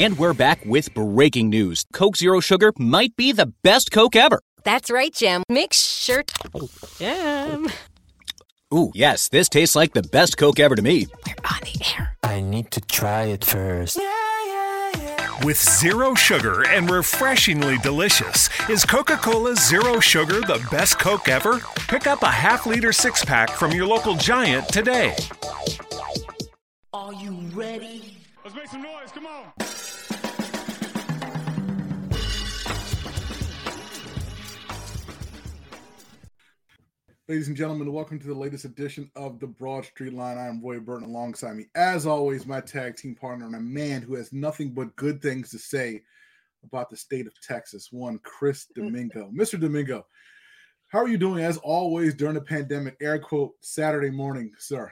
And we're back with breaking news. Coke Zero Sugar might be the best Coke ever. That's right, Jim. Make sure. Jim. Ooh, yes, this tastes like the best Coke ever to me. We're on the air. I need to try it first. With zero sugar and refreshingly delicious, is Coca Cola Zero Sugar the best Coke ever? Pick up a half liter six pack from your local giant today. Are you ready? Let's make some noise. Come on. Ladies and gentlemen, welcome to the latest edition of the Broad Street Line. I am Roy Burton alongside me, as always, my tag team partner and a man who has nothing but good things to say about the state of Texas. One, Chris Domingo. Mr. Domingo, how are you doing as always during the pandemic? Air quote Saturday morning, sir.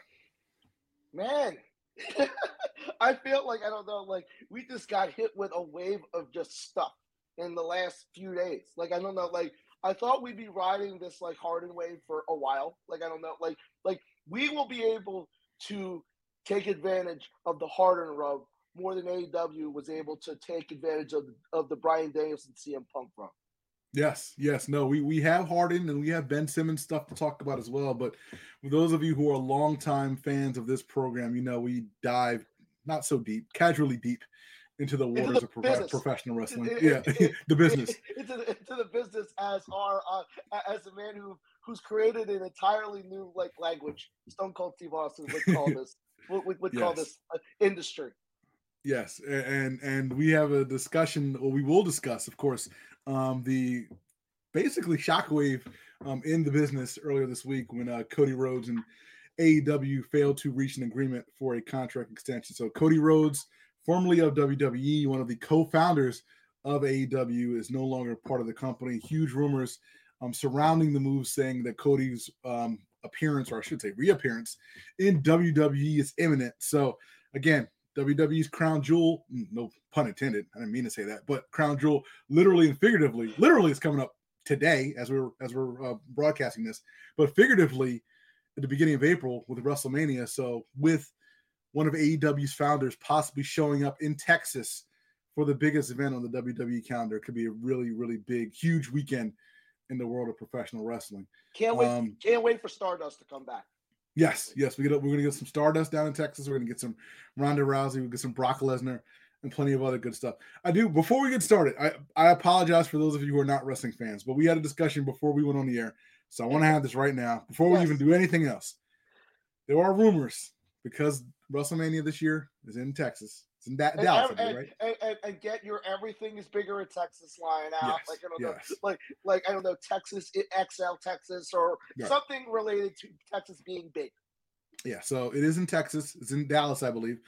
Man, I feel like I don't know, like we just got hit with a wave of just stuff in the last few days. Like I don't know, like I thought we'd be riding this like Harden wave for a while. Like I don't know, like like we will be able to take advantage of the Harden rub more than AEW was able to take advantage of of the Bryan Danielson CM Punk run. Yes, yes, no, we we have Harden and we have Ben Simmons stuff to talk about as well. But for those of you who are longtime fans of this program, you know we dive not so deep, casually deep into the Into waters the of pro- professional wrestling. It- yeah, it- the business. into the, into the business as our uh, as a man who who's created an entirely new like language. Stone Cold Steve Austin would call this would, would, would call this uh, industry. Yes, and and we have a discussion, or we will discuss, of course, um, the basically shockwave um, in the business earlier this week when uh, Cody Rhodes and AEW failed to reach an agreement for a contract extension. So Cody Rhodes, formerly of WWE, one of the co-founders of AEW, is no longer part of the company. Huge rumors um, surrounding the move, saying that Cody's um, appearance, or I should say reappearance, in WWE is imminent. So again, WWE's crown jewel, no pun intended. I didn't mean to say that, but crown jewel, literally and figuratively, literally is coming up today as we're as we're uh, broadcasting this, but figuratively at the beginning of April with WrestleMania. So with one of AEW's founders possibly showing up in Texas for the biggest event on the WWE calendar, it could be a really really big, huge weekend in the world of professional wrestling. Can't wait! Um, can't wait for Stardust to come back. Yes, yes, we get we're gonna get some Stardust down in Texas. We're gonna get some Ronda Rousey. We get some Brock Lesnar and plenty of other good stuff. I do. Before we get started, I I apologize for those of you who are not wrestling fans, but we had a discussion before we went on the air, so I want to have this right now before we even do anything else. There are rumors because WrestleMania this year is in Texas. In And, Dallas, and, right? and, and, and get your everything is bigger in Texas line out. Yes, Like I don't know, yes. like like I don't know Texas XL Texas or Right. something related to Texas being big. Yeah, so it is in Texas. It's in Dallas, I believe,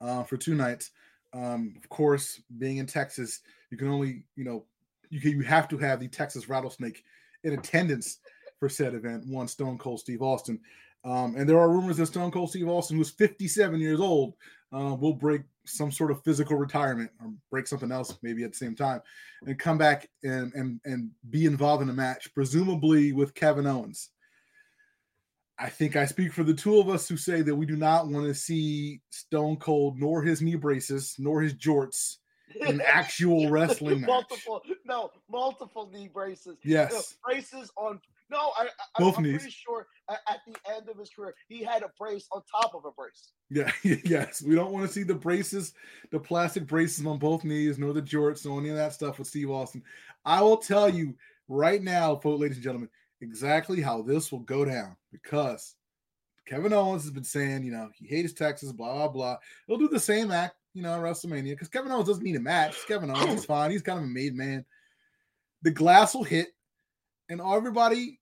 uh, for two nights. Um, of course, being in Texas, you can only, you know, you can, you have to have the Texas Rattlesnake in attendance for said event. One Stone Cold Steve Austin, um, and there are rumors that Stone Cold Steve Austin, who's 57 years old, uh, will break some sort of physical retirement or break something else maybe at the same time, and come back and and and be involved in a match, presumably with Kevin Owens. I think I speak for the two of us who say that we do not want to see Stone Cold nor his knee braces nor his jorts in actual wrestling match. multiple no multiple knee braces. Yes. braces on. No, I, I Both I'm knees. pretty sure at, the end of his career he had a brace on top of a brace. Yeah, yes. We don't want to see the braces, the plastic braces on both knees, nor the jorts, nor any of that stuff with Steve Austin. I will tell you right now, folks, ladies and gentlemen, exactly how this will go down because Kevin Owens has been saying, you know, he hates Texas, blah, blah, blah. He'll do the same act, you know, at WrestleMania because Kevin Owens doesn't need a match. It's Kevin Owens is fine. He's kind of a made man. The glass will hit, and everybody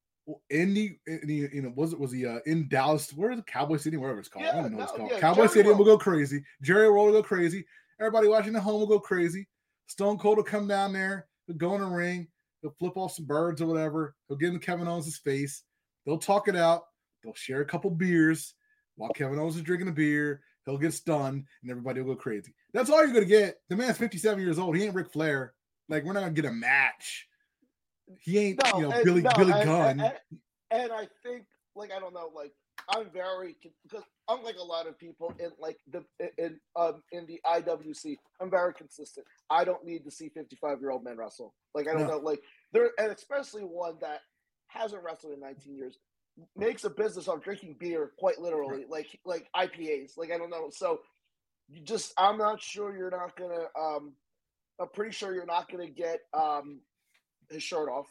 in the, in the you know, was it was he uh, in Dallas? Where is the Cowboy City? Wherever it's called. I don't even know what it's called. yeah, Cowboy Jerry Stadium will go crazy. Jerry World will go crazy. Everybody watching at home will go crazy. Stone Cold will come down there. He'll go in the ring. He'll flip off some birds or whatever. He'll get in Kevin Owens' face. They'll talk it out. They'll share a couple beers while Kevin Owens is drinking a beer. He'll get stunned and everybody will go crazy. That's all you're gonna get. The man's 57 years old. He ain't Ric Flair. Like we're not gonna get a match. He ain't No, you know and- Billy no, Billy and- Gunn. And, and I think, like, I don't know, like, I'm very because unlike a lot of people in like the in um, in the IWC, I'm very consistent. I don't need to see 55 year old men wrestle. Like I don't No. know, like there, and especially one that hasn't wrestled in 19 years, makes a business of drinking beer quite literally, like like IPAs. Like I don't know, so you just I'm not sure you're not gonna. um I'm pretty sure you're not gonna get um his shirt off.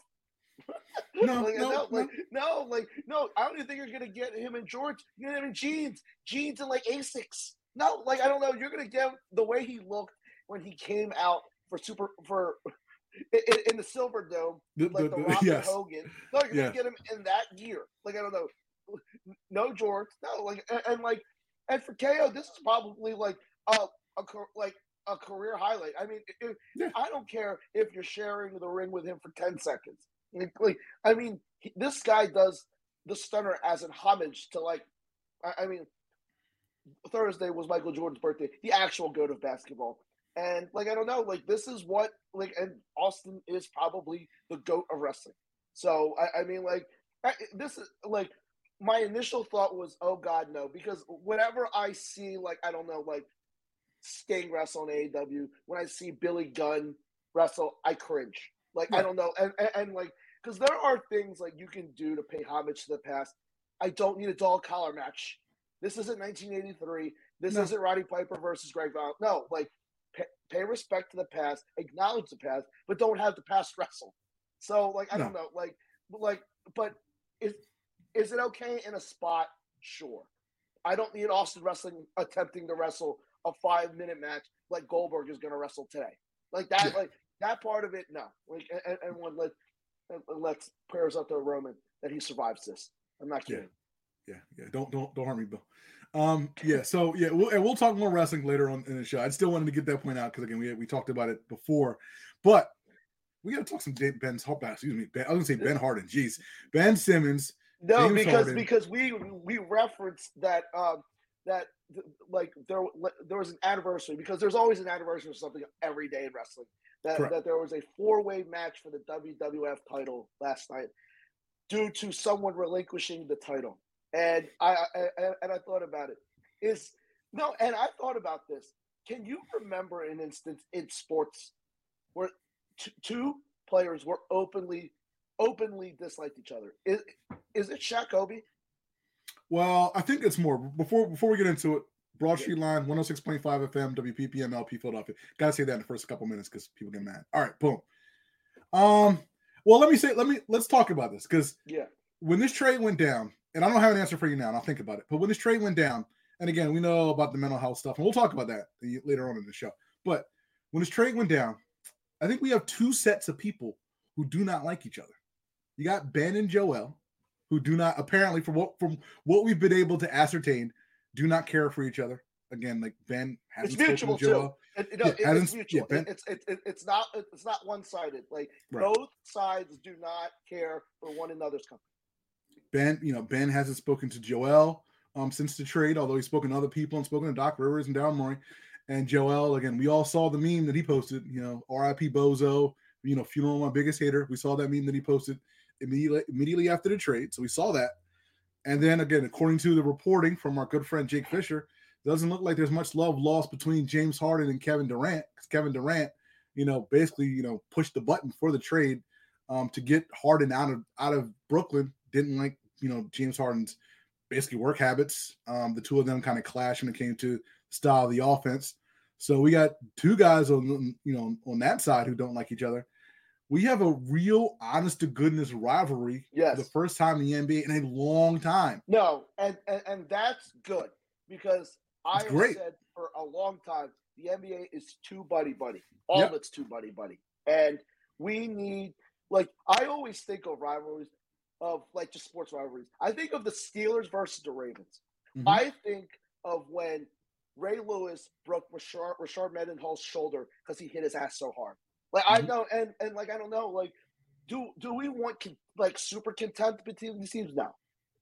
No, like, no, no, like, no, like, no. I don't even think you're gonna get him in George. You're gonna get him in jeans, jeans and like Asics. No, like I don't know. You're gonna get the way he looked when he came out for super for in, in the Silver Dome, The- like the- the, the- Rock yes. Hogan. No, you're Yeah. gonna get him in that gear. Like I don't know, no George. No, like and, and like and for KO, this is probably like a, a like a career highlight. I mean, if, Yeah. I don't care if you're sharing the ring with him for ten seconds. Like, like, I mean, he, this guy does the stunner as an homage to like, I, I mean, Thursday was Michael Jordan's birthday, the actual goat of basketball, and like I don't know, like this is what like, and Austin is probably the goat of wrestling. So I, I mean, like I, this is like my initial thought was, oh God, no, because whenever I see like I don't know, like Sting wrestle in AEW, when I see Billy Gunn wrestle, I cringe. Like I don't know, and, and, and like because there are things like you can do to pay homage to the past. I don't need a dog collar match. This isn't 1983. This No. isn't Roddy Piper versus Greg Vaughn. No, like pay, pay respect to the past, acknowledge the past, but don't have the past wrestle. So like I don't know, like like but is is it okay in a spot? Sure. I don't need Austin wrestling attempting to wrestle a five minute match like Goldberg is going to wrestle today. Like that, Yeah. like that part of it, no. Like and, and one let and let's prayers up to Roman that he survives this. I'm not Yeah. kidding. Yeah, yeah. Don't don't don't hurt me, Bill. Um, yeah. So yeah, we'll, and we'll talk more wrestling later on in the show. I still wanted to get that point out because again, we we talked about it before, but we got to talk some Ben's Hart. Excuse me, ben, I was gonna say Ben Harden. Jeez, Ben Simmons. No, James because Harden. because we we referenced that um that like there there was an anniversary because there's always an anniversary of something every day in wrestling. That Correct. that there was a four way match for the WWF title last night due to someone relinquishing the title, and I, I I- and I thought about it is no, and I thought about this. Can you remember an instance in sports where t- two players were openly openly disliked each other? Is is it Shaq Kobe? Well, I think it's more before before we get into it. Broad Street Line, 106.5 FM, WPPM, LP Philadelphia. Gotta say that in the first couple minutes because people get mad. All right, boom. Um, well, let me say, let me let's talk about this because Yeah. when this trade went down, and I don't have an answer for you now, and I'll think about it. But when this trade went down, and again, we know about the mental health stuff, and we'll talk about that later on in the show. But when this trade went down, I think we have two sets of people who do not like each other. You got Ben and Joel, who do not apparently, from what from what we've been able to ascertain, do not care for each other. Again, like Ben hasn't It's mutual to. Joel. It, it- Yeah, it- it's mutual. yeah, it's it, it, it's not it's not one sided. Like Right. both sides do not care for one another's company. Ben, you know, Ben hasn't spoken to Joel um, since the trade, although he's spoken to other people and spoken to Doc Rivers and Daryl Morey. And Joel, again, we all saw the meme that he posted, you know, RIP Bozo, you know, funeral my biggest hater. We saw that meme that he posted immediately immediately after the trade. So we saw that. And then again, according to the reporting from our good friend Jake Fisher, doesn't look like there's much love lost between James Harden and Kevin Durant. Because Kevin Durant, you know, basically, you know, pushed the button for the trade um, to get Harden out of out of Brooklyn. Didn't like, you know, James Harden's basically work habits. Um, the two of them kind of clashed when it came to style of the offense. So we got two guys on you know on that side who don't like each other. We have a real honest to goodness rivalry Yes. the first time in the NBA in a long time. No, and, and and that's good because I It's great. said for a long time the NBA is too buddy buddy. All Yep. of it's too buddy buddy, and we need like I always think of rivalries of like just sports rivalries. I think of the Steelers versus the Ravens. Mhm. I think of when Ray Lewis broke Rashard, Rashard Mendenhall's shoulder because he hit his ass so hard. Like I Mhm. know, and and like I don't know, like do do we want con- like super contempt between these teams now?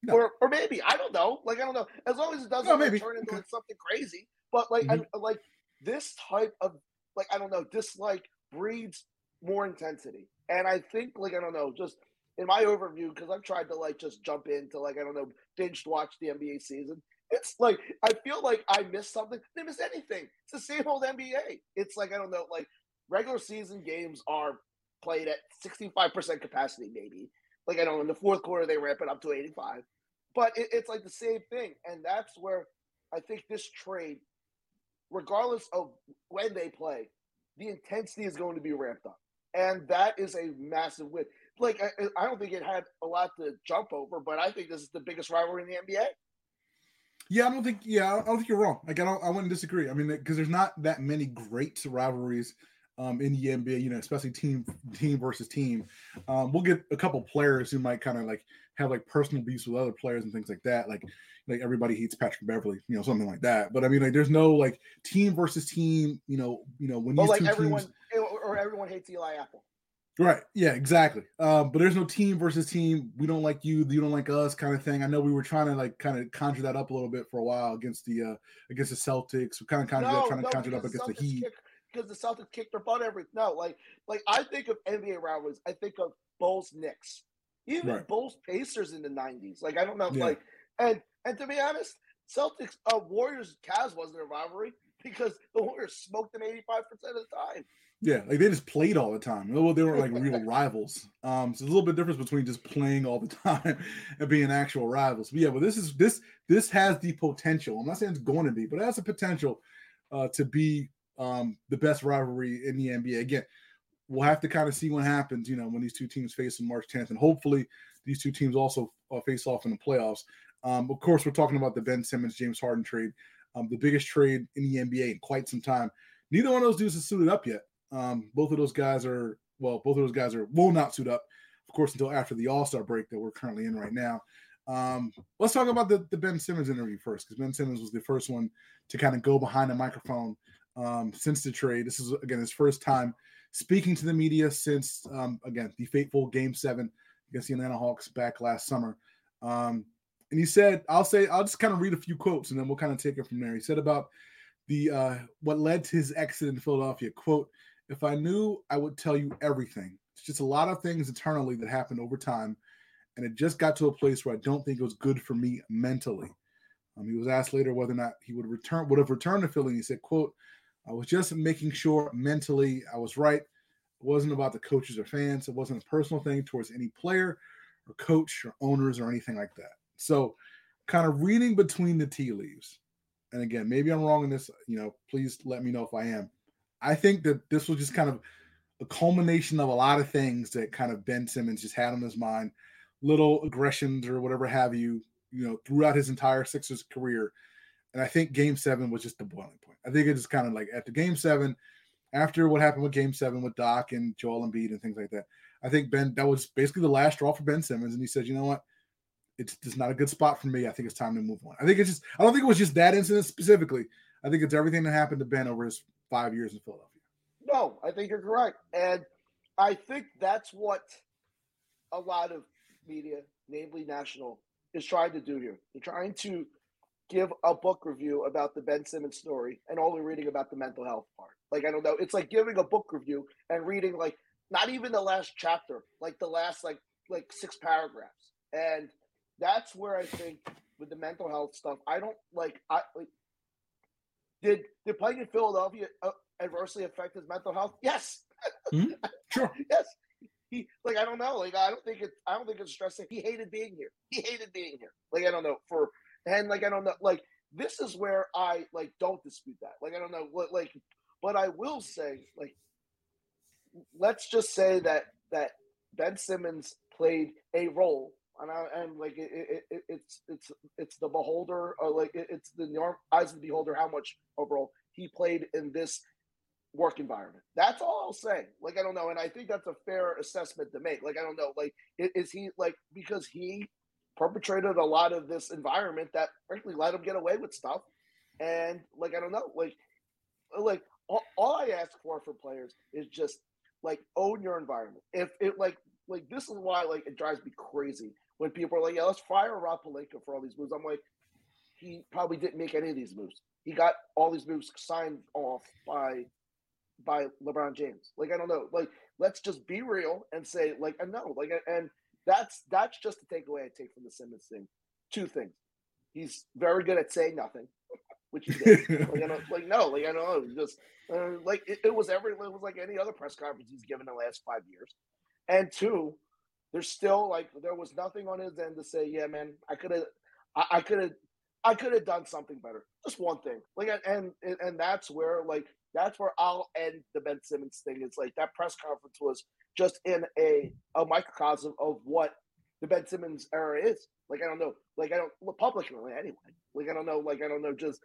No. Or or maybe I don't know. Like I don't know. As long as it doesn't No, maybe. turn into like, something crazy. But like Mhm. I, like this type of like I don't know dislike breeds more intensity, and I think like I don't know just in my overview because I've tried to like just jump into like I don't know binge watch the NBA season, It's like I feel like I missed something. They miss anything. It's the same old NBA. It's like I don't know, like regular season games are played at 65% capacity, maybe. Like I know, in the fourth quarter they ramp it up to 85. But it, it's like the same thing. And that's where I think this trade, regardless of when they play, the intensity is going to be ramped up. And that is a massive win. Like I, I don't think it had a lot to jump over, but I think this is the biggest rivalry in the NBA. Yeah, I don't think. Yeah, I don't think you're wrong. Like I don't. I wouldn't disagree. I mean, because there's not that many great rivalries um, in the NBA. You know, especially team team versus team. Um, we'll get a couple players who might kind of like have like personal beefs with other players and things like that. Like like everybody hates Patrick Beverley, you know, something like that. But I mean, like there's no like team versus team. You know, you know when these like two everyone, teams. or everyone hates Eli Apple. Right. Yeah, exactly. Um, but there's no team versus team. We don't like you, you don't like us kind of thing. I know we were trying to like kind of conjure that up a little bit for a while against the uh against the Celtics. We kind of conjured that, trying to conjure it up against the Heat. kick- because the Celtics kicked their butt every no, like like I think of NBA rivalries, I think of Bulls Knicks, even Right. Bulls Pacers in the '90s. Like I don't know, Yeah. like and and to be honest, Celtics uh, Warriors Cavs wasn't a rivalry because the Warriors smoked them 85 percent of the time. Yeah, like they just played all the time. Well, they weren't like real rivals. Um, so there's a little bit difference between just playing all the time and being actual rivals. But yeah, but this is this this has the potential. I'm not saying it's going to be, but it has the potential uh, to be um, the best rivalry in the NBA. Again, we'll have to kind of see what happens. You know, when these two teams face on March 10th, and hopefully these two teams also uh, face off in the playoffs. Um, of course, we're talking about the Ben Simmons James Harden trade, um, the biggest trade in the NBA in quite some time. Neither one of those dudes is suited up yet. Um, both of those guys are well, both of those guys are will not suit up, of course, until after the All Star break that we're currently in right now. Um, let's talk about the, the Ben Simmons interview first, because Ben Simmons was the first one to kind of go behind the microphone um, since the trade. This is again his first time speaking to the media since um, again the fateful Game Seven against the Atlanta Hawks back last summer. Um, and he said, "I'll say I'll just kind of read a few quotes, and then we'll kind of take it from there." He said about the uh, what led to his exit in Philadelphia. "Quote: If I knew, I would tell you everything. It's just a lot of things internally that happened over time, and it just got to a place where I don't think it was good for me mentally." Um, he was asked later whether or not he would return, would have returned to Philly. And he said, "Quote: I was just making sure mentally I was right. It wasn't about the coaches or fans. It wasn't a personal thing towards any player or coach or owners or anything like that. So, kind of reading between the tea leaves. And again, maybe I'm wrong in this. You know, please let me know if I am. I think that this was just kind of a culmination of a lot of things that kind of Ben Simmons just had on his mind, little aggressions or whatever have you, you know, throughout his entire Sixers career. And I think game seven was just the boiling point. I think it is kind of like after game seven, after what happened with game seven with Doc and Joel and Embiid and things like that, I think Ben, that was basically the last straw for Ben Simmons. And he said, you know what? It's just not a good spot for me. I think it's time to move on. I think it's just, I don't think it was just that incident specifically. I think it's everything that happened to Ben over his five years in Philadelphia. No, I think you're correct. And I think that's what a lot of media, namely national, is trying to do here. They're trying to give a book review about the Ben Simmons story and only reading about the mental health part. Like, I don't know. It's like giving a book review and reading, like, not even the last chapter, like the last, like, like six paragraphs. And that's where I think with the mental health stuff, I don't like, I like, did, did playing in Philadelphia uh, adversely affect his mental health? Yes. Sure. yes. He like I don't know. Like I don't think it's I don't think it's stressing. He hated being here. He hated being here. Like I don't know for and like I don't know. Like this is where I like don't dispute that. Like I don't know what like, but I will say like, let's just say that that Ben Simmons played a role. And, I, and like it, it, it, it's it's it's the beholder or like it, it's the eyes of the beholder how much overall he played in this work environment. That's all I'll say. Like I don't know, and I think that's a fair assessment to make. Like I don't know, like is he like because he perpetrated a lot of this environment that frankly let them get away with stuff, and like I don't know, like like all, all I ask for for players is just like own your environment. If it like like this is why like it drives me crazy when people are like, yeah, let's fire Rob Pelinka for all these moves. I'm like, he probably didn't make any of these moves. He got all these moves signed off by by LeBron James. Like I don't know. Like let's just be real and say like I know. Like and that's that's just the takeaway I take from the Simmons thing. Two things. he's very good at saying nothing, which he did. like, I don't, like no, like I know, just uh, like it, it was every it was like any other press conference he's given in the last five years. And two, there's still like there was nothing on his end to say, yeah, man, I could have, I, could have, I could have done something better. Just one thing, like, and and and that's where like that's where I'll end the Ben Simmons thing. It's like that press conference was just in a a microcosm of what the Ben Simmons era is. Like I don't know, like I don't well, publicly anyway. Like I don't know, like I don't know, just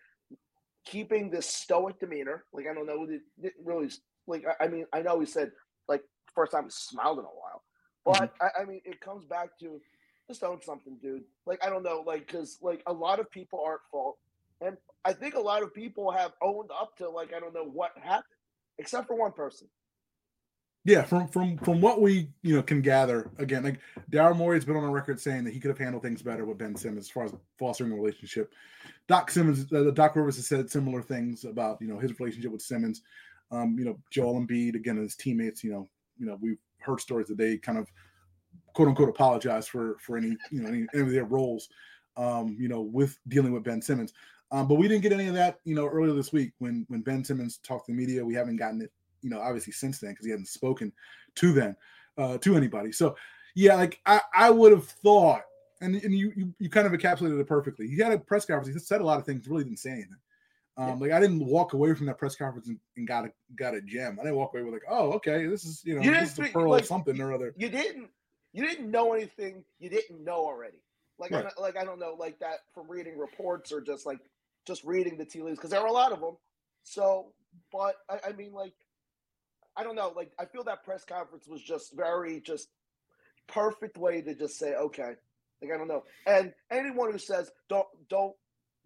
keeping this stoic demeanor. Like I don't know, it didn't really like. I, I mean, I know he said like first time he smiled in a while, but mm-hmm. I, I mean, it comes back to just own something, dude. Like I don't know, like because like a lot of people are at fault, and I think a lot of people have owned up to like I don't know what happened, except for one person. Yeah, from from from what we you know can gather, again, like Daryl Morey's been on a record saying that he could have handled things better with Ben Simmons as far as fostering a relationship. Doc Simmons, uh, Doc Rivers has said similar things about you know his relationship with Simmons. Um, you know, Joel Embiid, again, his teammates. You know, you know, we've heard stories that they kind of quote unquote apologize for for any you know any, any of their roles. Um, you know, with dealing with Ben Simmons. Um, but we didn't get any of that, you know, earlier this week when when Ben Simmons talked to the media. We haven't gotten it you know, obviously since then because he hadn't spoken to them, uh, to anybody. So yeah, like I, I would have thought, and, and you, you you kind of encapsulated it perfectly. He had a press conference. He said a lot of things, really didn't say anything. Um, like I didn't walk away from that press conference and, and, got a got a gem. I didn't walk away with like, oh, okay, this is you know, you this is a pearl like, something or other. You didn't you didn't know anything you didn't know already. Like right. I, like I don't know, like that from reading reports or just like just reading the tea leaves because there were a lot of them. So, but I, I mean, like I don't know. Like I feel that press conference was just very just perfect way to just say okay. Like I don't know. And anyone who says don't don't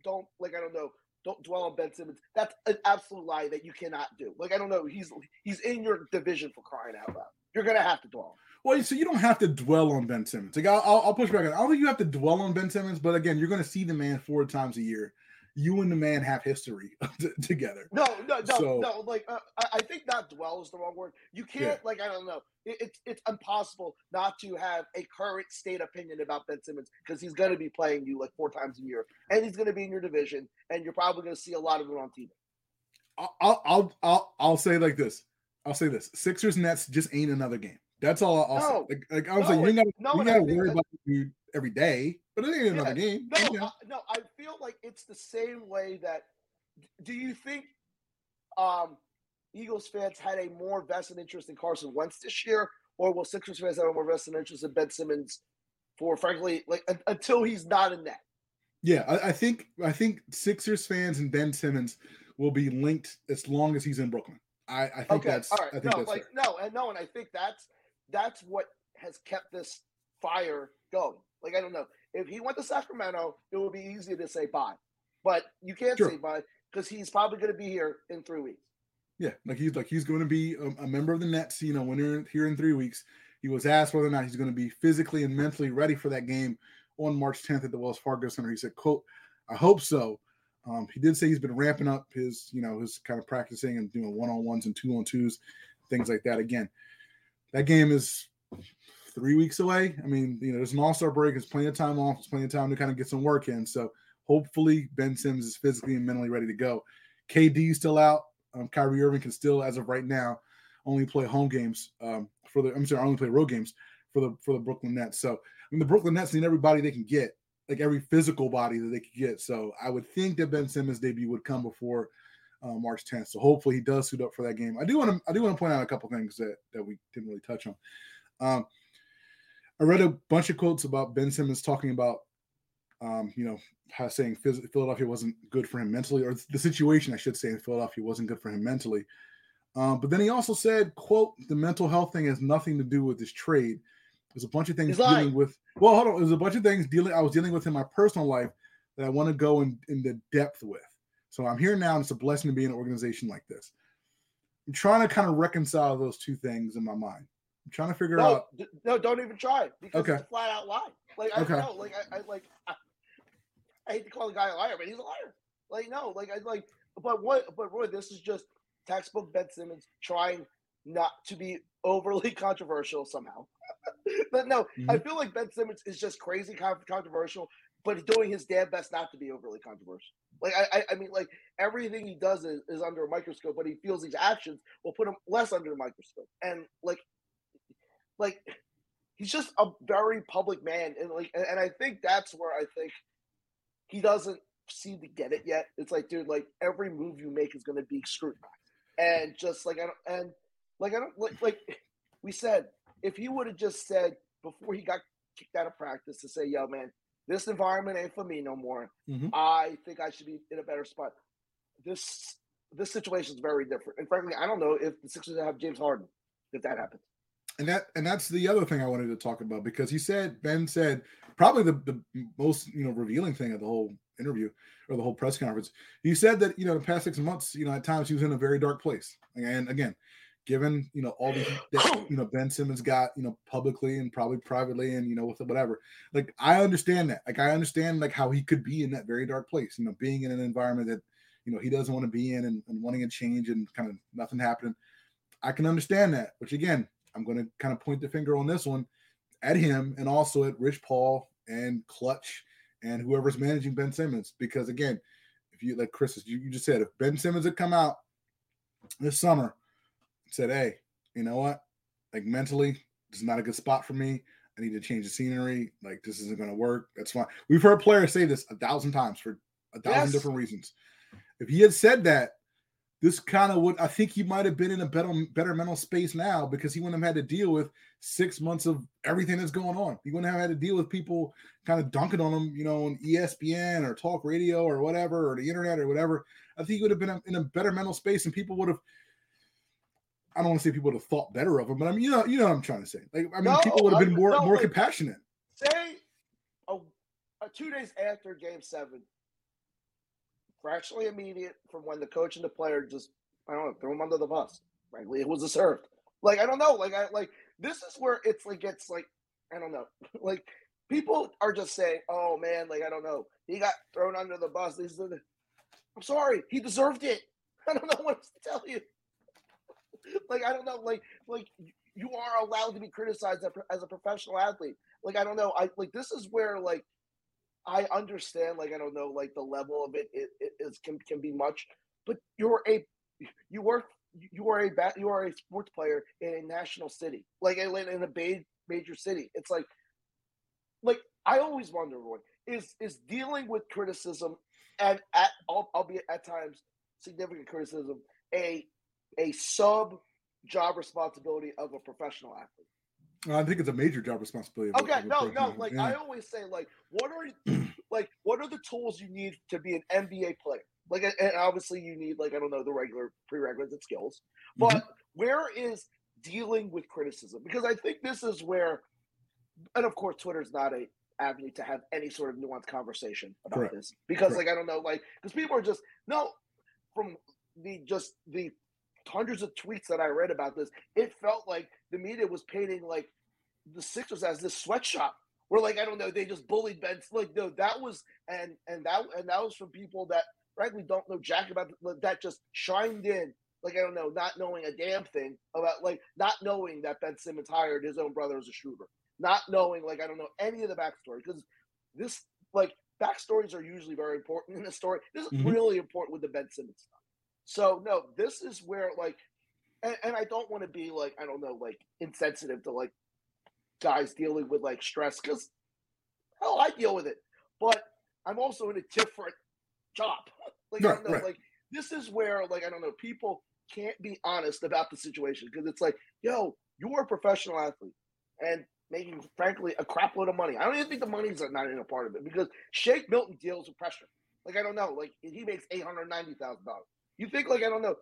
don't like I don't know don't dwell on Ben Simmons. That's an absolute lie that you cannot do. Like I don't know. He's he's in your division for crying out loud. You're gonna have to dwell. Well, so you don't have to dwell on Ben Simmons. Like I'll, I'll push back. On I don't think you have to dwell on Ben Simmons, but again, you're going to see the man four times a year you and the man have history together. No, no, no, so, no. Like uh, I think not dwell is the wrong word. You can't yeah. like I don't know. It, it's it's impossible not to have a current state opinion about Ben Simmons because he's going to be playing you like four times a year, and he's going to be in your division, and you're probably going to see a lot of it on TV. I'll I'll I'll I'll say like this. I'll say this: Sixers Nets just ain't another game. That's all I'll no, say. Like, like I was no, like, you got no, you got to worry about you every day, but it ain't yeah, another game. No, know? I, no, I feel like it's the same way that. Do you think um, Eagles fans had a more vested interest in Carson Wentz this year, or will Sixers fans have a more vested interest in Ben Simmons for, frankly, like until he's not in that? Yeah, I, I think I think Sixers fans and Ben Simmons will be linked as long as he's in Brooklyn. I, I think okay, that's all right. I think no, that's like fair. no, and no, and I think that's that's what has kept this fire going. Like I don't know if he went to Sacramento, it would be easier to say bye, but you can't sure. say bye because he's probably going to be here in three weeks. Yeah, like he's like he's going to be a, a member of the Nets. You know, when they're here in three weeks, he was asked whether or not he's going to be physically and mentally ready for that game on March 10th at the Wells Fargo Center. He said, "quote I hope so." Um, he did say he's been ramping up his, you know, his kind of practicing and doing one on ones and two on twos, things like that. Again, that game is three weeks away. I mean, you know, there's an all star break, there's plenty of time off, there's plenty of time to kind of get some work in. So hopefully Ben Simmons is physically and mentally ready to go. KD still out. Um, Kyrie Irving can still, as of right now, only play home games um, for the. I'm sorry, only play road games for the for the Brooklyn Nets. So I mean, the Brooklyn Nets need everybody they can get, like every physical body that they could get. So I would think that Ben Simmons' debut would come before uh, March 10th. So hopefully he does suit up for that game. I do want to I do want to point out a couple things that that we didn't really touch on. Um, I read a bunch of quotes about Ben Simmons talking about, um, you know, how saying Philadelphia wasn't good for him mentally, or the situation I should say in Philadelphia wasn't good for him mentally. Um, but then he also said, "quote The mental health thing has nothing to do with this trade. There's a bunch of things dealing with. Well, hold on. There's a bunch of things dealing. I was dealing with in my personal life that I want to go in in the depth with. So I'm here now, and it's a blessing to be in an organization like this. I'm trying to kind of reconcile those two things in my mind. I'm trying to figure no, out. D- no, don't even try because okay. it's a flat out lie. Like I okay. know, like I, I like I, I, hate to call the guy a liar, but he's a liar. Like no, like I like, but what? But Roy, this is just textbook Ben Simmons trying not to be overly controversial somehow. but no, mm-hmm. I feel like Ben Simmons is just crazy controversial but doing his damn best not to be overly controversial. Like I, I, I mean, like everything he does is, is under a microscope, but he feels these actions will put him less under a microscope. And like, like he's just a very public man, and like, and, and I think that's where I think he doesn't seem to get it yet. It's like, dude, like every move you make is going to be scrutinized, and just like I don't, and like I don't like like we said, if he would have just said before he got kicked out of practice to say, "Yo, man, this environment ain't for me no more. Mhm. I think I should be in a better spot." This this situation is very different, and frankly, I don't know if the Sixers have James Harden if that happens. And that and that's the other thing I wanted to talk about because he said Ben said probably the, the most you know revealing thing of the whole interview or the whole press conference. He said that you know the past six months, you know, at times he was in a very dark place. And again, given you know all the that you know Ben Simmons got, you know, publicly and probably privately and you know with whatever. Like I understand that. Like I understand like how he could be in that very dark place, you know, being in an environment that you know he doesn't want to be in and, and wanting a change and kind of nothing happening. I can understand that, which again, I'm going to kind of point the finger on this one at him and also at Rich Paul and Clutch and whoever's managing Ben Simmons. Because again, if you like Chris, you, you just said, if Ben Simmons had come out this summer and said, Hey, you know what? Like mentally, this is not a good spot for me. I need to change the scenery. Like this isn't going to work. That's fine. We've heard players say this a thousand times for a thousand Yes. different reasons. If he had said that, this kind of would I think he might have been in a better better mental space now because he wouldn't have had to deal with six months of everything that's going on. He wouldn't have had to deal with people kind of dunking on him, you know, on ESPN or talk radio or whatever, or the internet or whatever. I think he would have been in a better mental space and people would have I don't want to say people would have thought better of him, but I mean, you know, you know what I'm trying to say. Like, I mean, No, people would have been more no, more compassionate. Say two days after Game Seven, fractionally immediate from when the coach and the player just I don't know threw him under the bus. Frankly, it was deserved. Like I don't know. Like I like this is where it's like it's like I don't know. Like people are just saying, "Oh man, like I don't know, he got thrown under the bus." The. I'm sorry, he deserved it. I don't know what else to tell you. like I don't know, like like you are allowed to be criticized as a professional athlete. Like I don't know, I like this is where like I understand, like I don't know, like the level of it, it, it is can can be much, but you're a you work you are a ba- you are a sports player in a national city, like in in a major city. It's like like I always wonder, Roy, is is dealing with criticism and at al- albeit at times significant criticism a a sub job responsibility of a professional athlete. I think it's a major job responsibility. Okay, no, no. Like Yeah. I always say, like what are like what are the tools you need to be an NBA player? Like, and- obviously you need like I don't know the regular prerequisite skills, but Mm-hmm. where is dealing with criticism? Because I think this is where, and of course, Twitter is not a avenue to have any sort of nuanced conversation about Correct. this because Correct. like I don't know, like because people are just no from the just the hundreds of tweets that I read about this, it felt like the media was painting like the Sixers as this sweatshop where like I don't know, they just bullied Ben. Like no, that was and and that and that was from people that frankly don't know jack about that just shined in like I don't know, not knowing a damn thing about like not knowing that Ben Simmons hired his own brother as a shooter, not knowing like I don't know any of the backstory because this like backstories are usually very important in the story. This is Mhm. really important with the Ben Simmons stuff. So no, this is where like, and, and I don't want to be like I don't know like insensitive to like guys dealing with like stress because hell I deal with it, but I'm also in a different job. like I don't know, right. like this is where like I don't know people can't be honest about the situation because it's like yo you're a professional athlete and making frankly a crap load of money. I don't even think the money's not even a part of it because Shake Milton deals with pressure. Like I don't know, like he makes eight hundred ninety thousand dollars. You think like I don't know,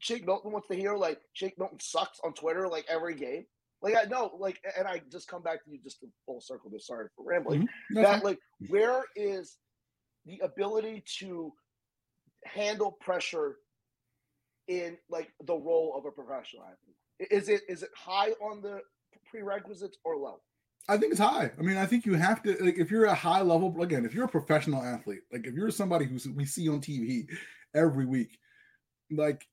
Shake Milton wants to hear like Shake Milton sucks on Twitter like every game. Like I know, like, and I just come back to you just to full circle this. Sorry for rambling. Mhm. That like, where is the ability to handle pressure in like the role of a professional athlete? Is it is it high on the prerequisites or low? I think it's high. I mean, I think you have to like if you're a high level again, if you're a professional athlete, like if you're somebody who we see on TV every week, like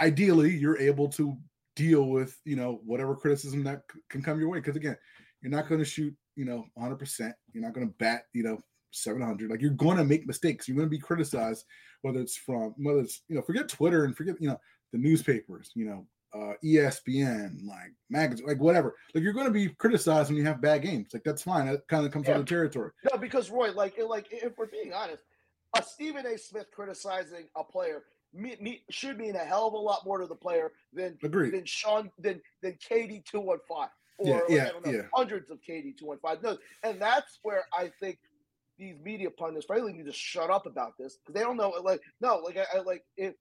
ideally you're able to deal with you know whatever criticism that c- can come your way. Because again, you're not going to shoot you know 100. percent You're not going to bat you know 700. Like you're going to make mistakes. You're going to be criticized, whether it's from whether it's you know forget Twitter and forget you know the newspapers, you know uh, ESPN, like magazine, like whatever. Like you're going to be criticized when you have bad games. Like that's fine. That kind of comes yeah. with the territory. No, because Roy, like like if we're being honest, a Stephen A. Smith criticizing a player me, me, should mean a hell of a lot more to the player than Agreed. than Sean than than KD two one five or yeah, yeah, know, yeah. hundreds of KD two one five. No, and that's where I think these media pundits probably need to shut up about this because they don't know. Like no, like I, I like if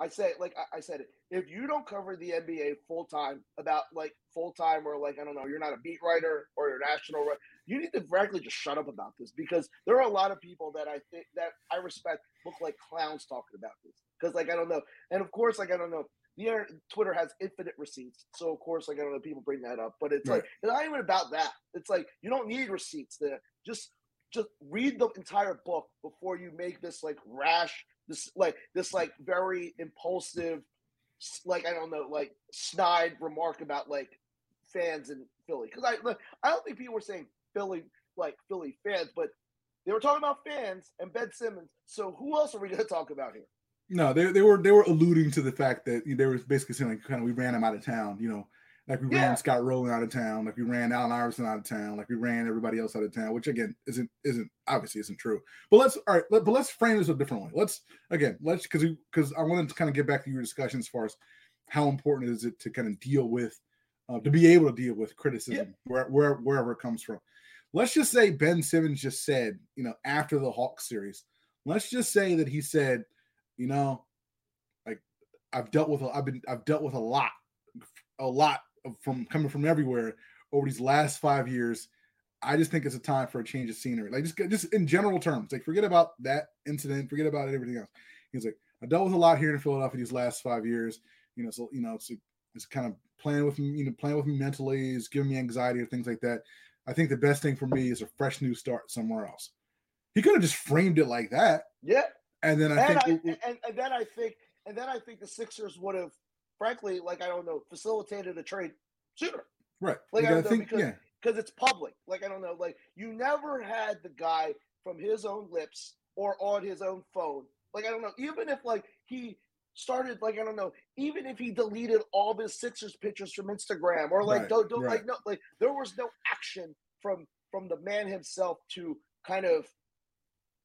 I say like I, I said it. If you don't cover the NBA full time about like full time or like I don't know, you're not a beat writer or you're a national writer, you need to frankly just shut up about this because there are a lot of people that I think that I respect look like clowns talking about this because like I don't know, and of course like I don't know. The Twitter has infinite receipts, so of course like I don't know people bring that up, but it's right. like it's not even about that. It's like you don't need receipts. there. just just read the entire book before you make this like rash this like this like very impulsive like i don't know like snide remark about like fans in philly because i i don't think people were saying philly like philly fans but they were talking about fans and ben simmons so who else are we going to talk about here no they, they were they were alluding to the fact that they were basically saying like kind of we ran him out of town you know like we yeah. ran Scott Rolen out of town, like we ran Allen Iverson out of town, like we ran everybody else out of town, which again isn't isn't obviously isn't true. But let's all right, let, but let's frame this a different way. Let's again, let's because because I wanted to kind of get back to your discussion as far as how important is it to kind of deal with uh, to be able to deal with criticism yeah. where, where wherever it comes from. Let's just say Ben Simmons just said, you know, after the Hawks series, let's just say that he said, you know, like I've dealt with, a, I've been, I've dealt with a lot, a lot from coming from everywhere over these last five years. I just think it's a time for a change of scenery. Like just just in general terms, like forget about that incident, forget about everything else. He's like, I dealt with a lot here in Philadelphia these last five years. You know, so you know, it's it's kind of playing with me, you know, playing with me mentally, is giving me anxiety or things like that. I think the best thing for me is a fresh new start somewhere else. He could have just framed it like that. Yeah. And then I and think I, and, and then I think and then I think the Sixers would have frankly, like I don't know, facilitated a trade sooner. Right. Like I don't know think, because yeah. because it's public. Like I don't know. Like you never had the guy from his own lips or on his own phone. Like I don't know. Even if like he started like I don't know. Even if he deleted all of his Sixers pictures from Instagram or like right, don't, don't right. like no like there was no action from from the man himself to kind of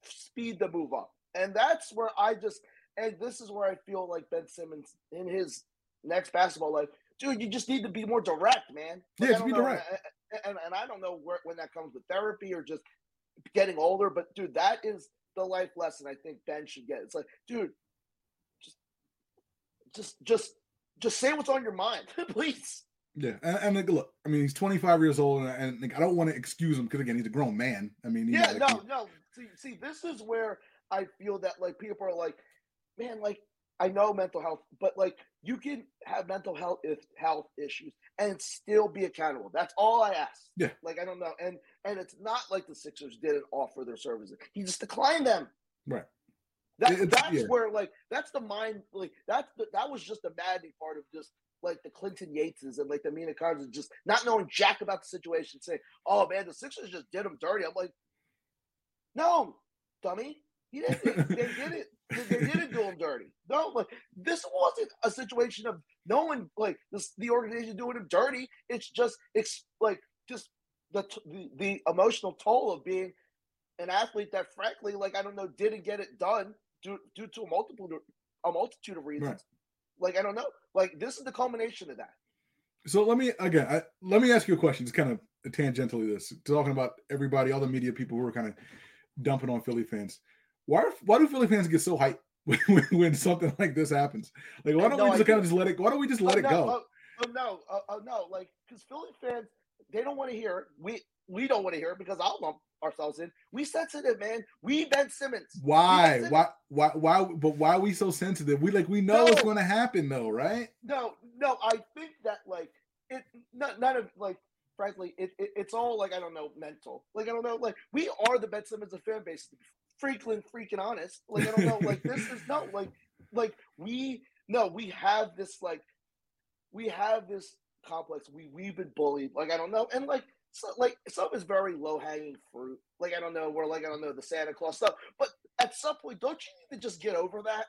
speed the move up. And that's where I just and this is where I feel like Ben Simmons in his next basketball life, dude, you just need to be more direct, man. Like, yeah, be know, direct. And, and, and, I don't know where, when that comes with therapy or just getting older, but dude, that is the life lesson I think Ben should get. It's like, dude, just, just, just, just say what's on your mind, please. Yeah, and, and like, look, I mean, he's 25 years old, and, and like, I don't want to excuse him because again, he's a grown man. I mean, yeah, like, no, no. See, see, this is where I feel that like people are like, man, like I know mental health, but like you can have mental health health issues and still be accountable. That's all I ask. Yeah. Like I don't know, and and it's not like the Sixers didn't offer their services. He just declined them. Right. That, that's yeah. where like that's the mind like that's the, that was just the maddening part of just like the Clinton Yateses and like the Mina Cards just not knowing jack about the situation, saying, "Oh man, the Sixers just did him dirty." I'm like, no, dummy. He didn't. they did it. They didn't do him dirty. No, like this wasn't a situation of no one like this. The organization doing him dirty. It's just it's like just the the, the emotional toll of being an athlete that, frankly, like I don't know, didn't get it done due due to a multiple a multitude of reasons. Right. Like I don't know. Like this is the culmination of that. So let me again. I, let me ask you a question. It's kind of tangentially this talking about everybody, all the media people who are kind of dumping on Philly fans why why do Philly fans get so hyped when, when, something like this happens? Like, why don't no we just kind of just let it? Why don't we just let oh, it no, go? Oh, oh no, oh, oh no, like because Philly fans they don't want to hear it. We we don't want to hear it because I'll lump ourselves in. We sensitive, man. We Ben Simmons. Why? Simmons. Why? Why? Why? But why are we so sensitive? We like we know no, it's going to happen though, right? No, no. I think that like it. Not none of like frankly, it, it, it's all like I don't know mental. Like I don't know. Like we are the Ben Simmons of fan base freaking freaking honest. Like I don't know. Like this is no like like we no we have this like we have this complex. We we've been bullied. Like I don't know. And like so like some is very low hanging fruit. Like I don't know, where like I don't know the Santa Claus stuff. But at some point, don't you need to just get over that?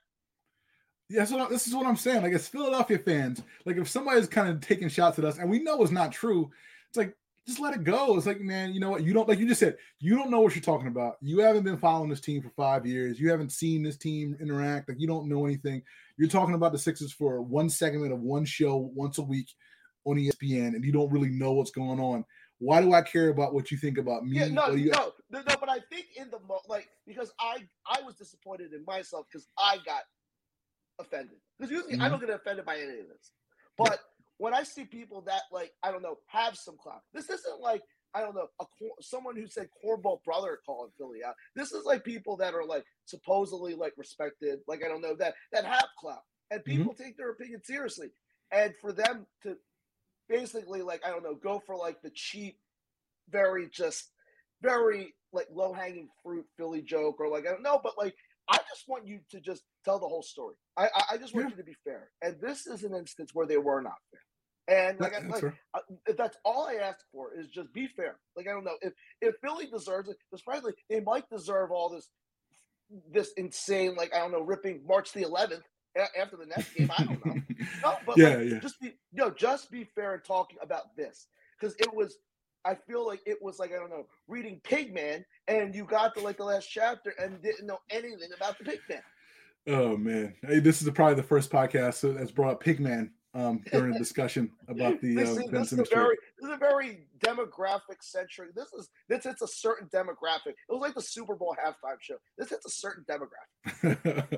Yeah, so this is what I'm saying. Like, as Philadelphia fans, like if somebody's kind of taking shots at us, and we know it's not true, it's like just let it go. It's like, man, you know what? You don't like you just said, you don't know what you're talking about. You haven't been following this team for five years. You haven't seen this team interact. Like you don't know anything. You're talking about the Sixers for one segment of one show once a week on ESPN, and you don't really know what's going on. Why do I care about what you think about me? Yeah, no, you, no, no, no. But I think in the mo- like because I I was disappointed in myself because I got offended. Because usually mm-hmm. I don't get offended by any of this, but when I see people that like I don't know have some clout, this isn't like I don't know a someone who said cornball brother calling Philly out. This is like people that are like supposedly like respected, like I don't know that that have clout, and mm-hmm. people mm-hmm. take their opinion seriously, and for them to basically like I don't know go for like the cheap, very just very like low hanging fruit Philly joke or like I don't know, but like I just want you to just tell the whole story. I I, just want yeah. you to be fair, and this is an instance where they were not fair. And like, that's like if that's all I ask for is just be fair. Like I don't know if if Philly deserves it, because frankly they might deserve all this this insane like I don't know ripping March the 11th after the next game. I don't know. no, but yeah, like, yeah. just be you know just be fair and talking about this because it was. I feel like it was like I don't know reading Pigman, and you got to like the last chapter and didn't know anything about the Pigman. Oh man, hey, this is probably the first podcast that's brought up Pigman um, during a discussion about the uh, is, this, is a very, this is a very demographic centric. This is this hits a certain demographic. It was like the Super Bowl halftime show. This hits a certain demographic.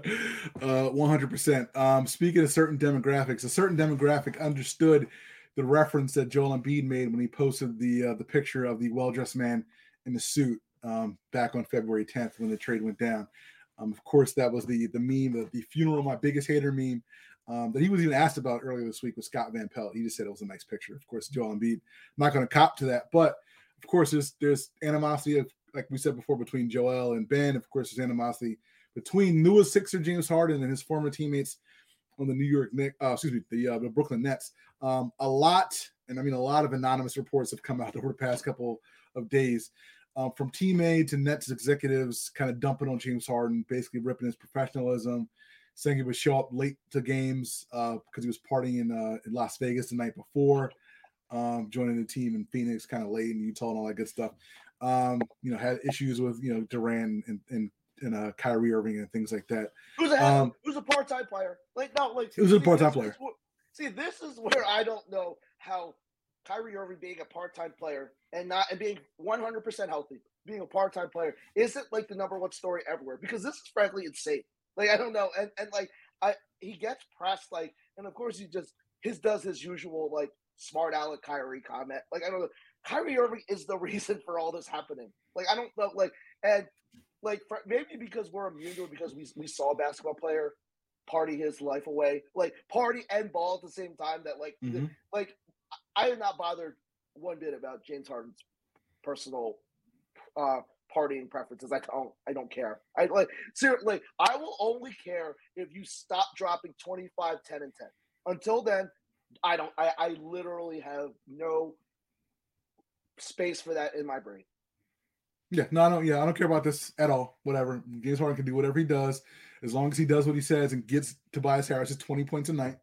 uh, one hundred percent. Um, speaking of certain demographics, a certain demographic understood the reference that Joel Embiid made when he posted the uh, the picture of the well dressed man in the suit um, back on February tenth when the trade went down. Um, of course, that was the the meme, the, the funeral, my biggest hater meme um, that he was even asked about earlier this week with Scott Van Pelt. He just said it was a nice picture. Of course, Joel Embiid. I'm not going to cop to that, but of course, there's there's animosity of like we said before between Joel and Ben. Of course, there's animosity between newest Sixer James Harden and his former teammates on the New York Knicks. Uh, excuse me, the uh, the Brooklyn Nets. Um, a lot, and I mean a lot of anonymous reports have come out over the past couple of days. Um, from team A to Nets executives, kind of dumping on James Harden, basically ripping his professionalism, saying he would show up late to games because uh, he was partying in, uh, in Las Vegas the night before, um, joining the team in Phoenix kind of late in Utah and all that good stuff. Um, you know, had issues with you know Durant and and, and uh, Kyrie Irving and things like that. Who's a um, who's a part time player? Like no, like who's a part time player? see, this is where I don't know how Kyrie Irving being a part time player and not and being 100 percent healthy, being a part time player, isn't like the number one story everywhere because this is frankly insane. Like I don't know, and and like I he gets pressed like, and of course he just his does his usual like smart aleck Kyrie comment. Like I don't know, Kyrie Irving is the reason for all this happening. Like I don't know, like and like for, maybe because we're immune to it because we we saw a basketball player party his life away, like party and ball at the same time. That like mm-hmm. the, like I am not bothered one bit about James Harden's personal uh partying preferences. I don't I don't care. I like seriously, I will only care if you stop dropping 25, 10, and 10. Until then, I don't I, I literally have no space for that in my brain. Yeah, no, I don't. Yeah, I don't care about this at all. Whatever, James Harden can do whatever he does, as long as he does what he says and gets Tobias Harris his twenty points a night.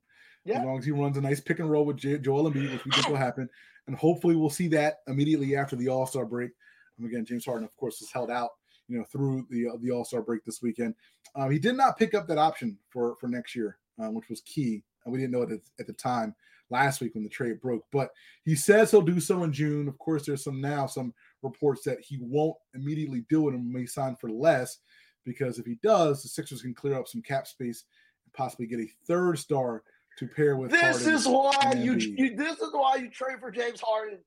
Yeah. As long as he runs a nice pick and roll with J- Joel Embiid, which we think will happen, and hopefully we'll see that immediately after the All Star break. And again, James Harden, of course, was held out, you know, through the uh, the All Star break this weekend. Um, he did not pick up that option for for next year, um, which was key. And we didn't know it at, at the time last week when the trade broke, but he says he'll do so in June. Of course, there's some now some reports that he won't immediately do it and may sign for less because if he does, the Sixers can clear up some cap space and possibly get a third star to pair with. This Harden is why you, you, This is why you trade for James Harden.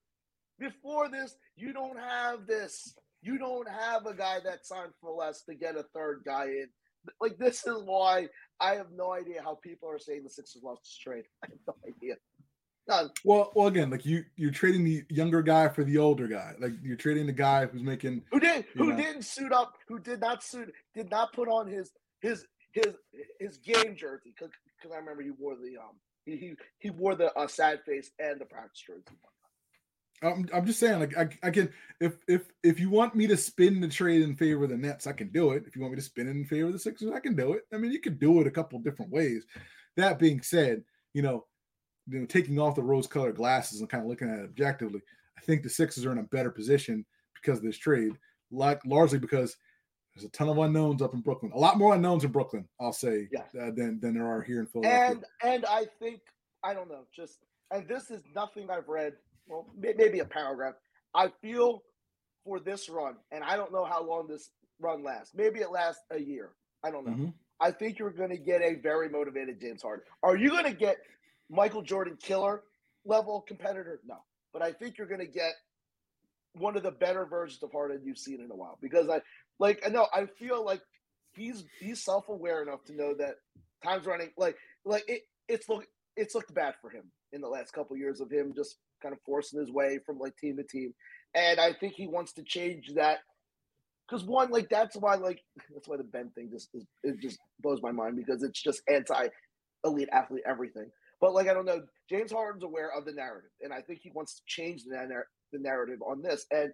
Before this, you don't have this. You don't have a guy that signed for less to get a third guy in. Like this is why I have no idea how people are saying the Sixers lost this trade. I have no idea. None. Well, well, again, like you, you're trading the younger guy for the older guy. Like you're trading the guy who's making who did who know. didn't suit up, who did not suit, did not put on his his his his game jersey because I remember he wore the um he he, he wore the uh, sad face and the practice jersey. I'm, I'm just saying, like I, I can if if if you want me to spin the trade in favor of the Nets, I can do it. If you want me to spin it in favor of the Sixers, I can do it. I mean, you could do it a couple different ways. That being said, you know, you know, taking off the rose-colored glasses and kind of looking at it objectively, I think the Sixers are in a better position because of this trade, like largely because there's a ton of unknowns up in Brooklyn. A lot more unknowns in Brooklyn, I'll say, Yeah. uh, than than there are here in Philadelphia. And and I think I don't know, just and this is nothing I've read. Well, maybe a paragraph. I feel for this run, and I don't know how long this run lasts. Maybe it lasts a year. I don't know. Mhm. I think you're going to get a very motivated James Harden. Are you going to get Michael Jordan killer level competitor? No, but I think you're going to get one of the better versions of Harden you've seen in a while. Because I like, I know I feel like he's he's self aware enough to know that time's running. Like, like it, it's look it's looked bad for him in the last couple years of him just kind of forcing his way from like team to team, and I think he wants to change that because one, like that's why, like that's why the Ben thing just is, it just blows my mind because it's just anti elite athlete everything. But like I don't know, James Harden's aware of the narrative, and I think he wants to change the the narrative on this. And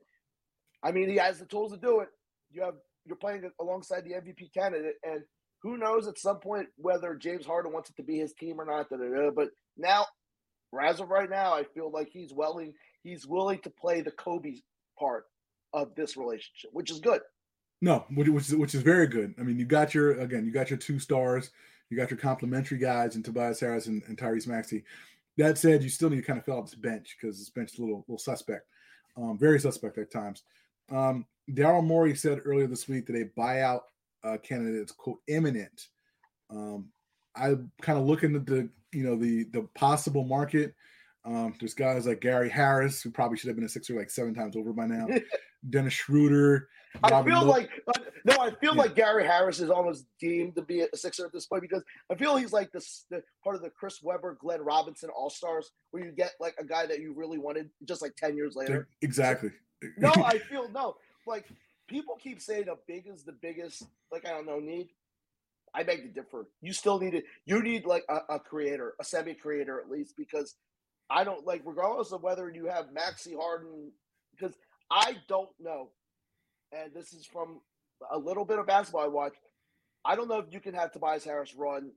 I mean, he has the tools to do it. You have you're playing alongside the MVP candidate, and who knows at some point whether James Harden wants it to be his team or not. Da, da, da. But now, as of right now, I feel like he's willing he's willing to play the Kobe part of this relationship, which is good. No, which, is which is very good. I mean, you got your again, you got your two stars, you got your complementary guys and Tobias Harris and, and Tyrese Maxey. That said, you still need to kind of fill out this bench because this bench is a little little suspect, um, very suspect at times. Um, Daryl Morey said earlier this week that a buyout uh, candidate is quote imminent. Um, I kind of look into the you know the the possible market. Um, there's guys like Gary Harris who probably should have been a Sixer like seven times over by now. Dennis Schroeder. I feel like uh, no, I feel Yeah. like Gary Harris is almost deemed to be a Sixer at this point because I feel he's like this the part of the Chris Webber, Glenn Robinson All Stars, where you get like a guy that you really wanted just like ten years later. exactly. No, I feel no. Like people keep saying a big is the biggest. Like I don't know need. I beg to differ. You still need it. You need like a, a creator, a semi-creator at least, because I don't like regardless of whether you have Maxey Harden, because I don't know, and this is from a little bit of basketball I watch. I don't know if you can have Tobias Harris run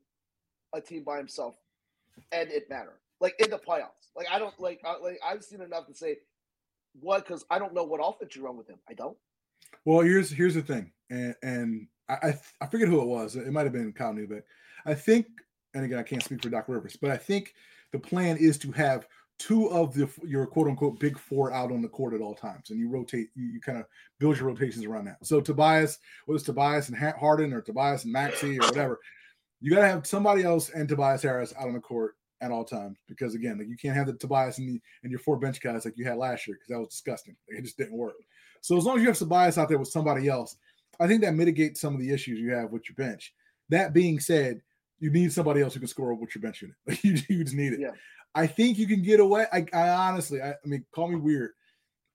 a team by himself and it matter like in the playoffs. Like I don't like I, like I've seen enough to say what because I don't know what offense you run with him. I don't. Well, here's here's the thing, and and I I, forget who it was. It might have been Kyle Neubeck. I think, and again, I can't speak for Doc Rivers, but I think the plan is to have two of the your quote unquote big four out on the court at all times, and you rotate. You, you kind of build your rotations around that. So Tobias, it's Tobias and Harden or Tobias and Maxey or whatever, you got to have somebody else and Tobias Harris out on the court at all times because again, like you can't have the Tobias and, the, and your four bench guys like you had last year because that was disgusting. It just didn't work. So as long as you have Tobias out there with somebody else, I think that mitigates some of the issues you have with your bench. That being said, you need somebody else who can score with your bench unit. You, you just need it. Yeah. I think you can get away. I, I honestly, I, I mean, call me weird.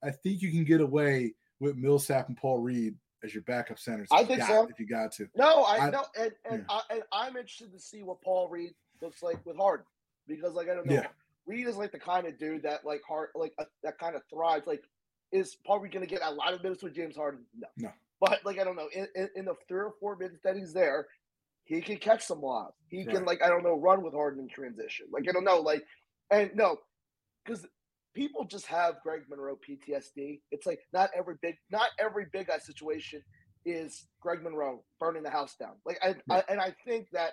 I think you can get away with Millsap and Paul Reed as your backup centers. I think got- so. If you got to, No, I, I- know, and and, I, and I'm interested to see what Paul Reed looks like with Harden because like I don't know, Yeah. Reed is like the kind of dude that like Hard like uh, that kind of thrives. Like, is Paul Reed going to get a lot of minutes with James Harden? No, No. But like I don't know, in, in, in the three or four minutes that he's there, he can catch some lobs. He can like I don't know run with Harden in transition. Like I don't know, like and no, because people just have Greg Monroe PTSD. It's like not every big not every big guy situation is Greg Monroe burning the house down. Like I, I and I think that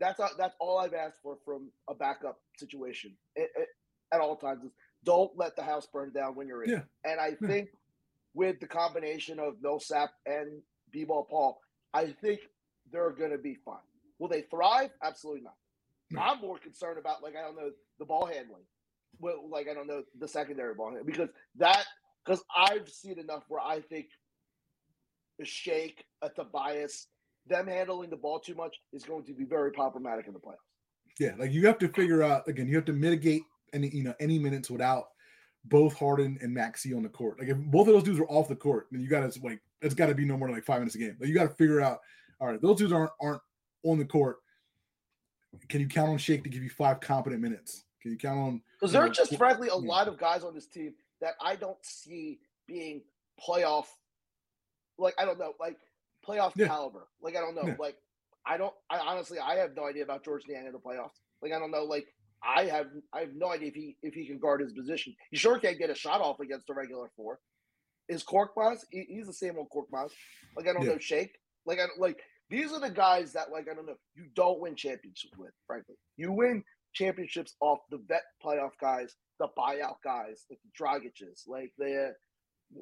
that's all, that's all I've asked for from a backup situation It- it- at all times is don't let the house burn down when you're in. Yeah. And I Yeah. think with the combination of Millsap and B-ball Paul, I think they're going to be fine. Will they thrive? Absolutely not. No. I'm more concerned about like I don't know the ball handling, well, like I don't know the secondary ball handling because that because I've seen enough where I think a shake, a Tobias, them handling the ball too much is going to be very problematic in the playoffs. yeah, like you have to figure out again. You have to mitigate any you know any minutes without both Harden and Maxey on the court. Like if both of those dudes are off the court, then you got to like it's got to be no more than like five minutes a game. Like you got to figure out. All right, those dudes aren't aren't on the court. Can you count on Shake to give you five competent minutes? Can you count on Because there are just frankly a lot of guys on this team that I don't see being playoff. Like I don't know, like playoff Yeah. caliber. Like I don't know, Yeah. like I don't. I honestly, I have no idea about George Niang in the playoffs. Like I don't know, like I have, I have no idea if he if he can guard his position. He sure can't get a shot off against the regular four. Is Korkmaz? He, he's the same old Korkmaz. Like I don't Yeah. know, Shake. Like I like. These are the guys that like I don't know. You don't win championships with, frankly. You win championships off the vet playoff guys, the buyout guys, like the Dragic's, like the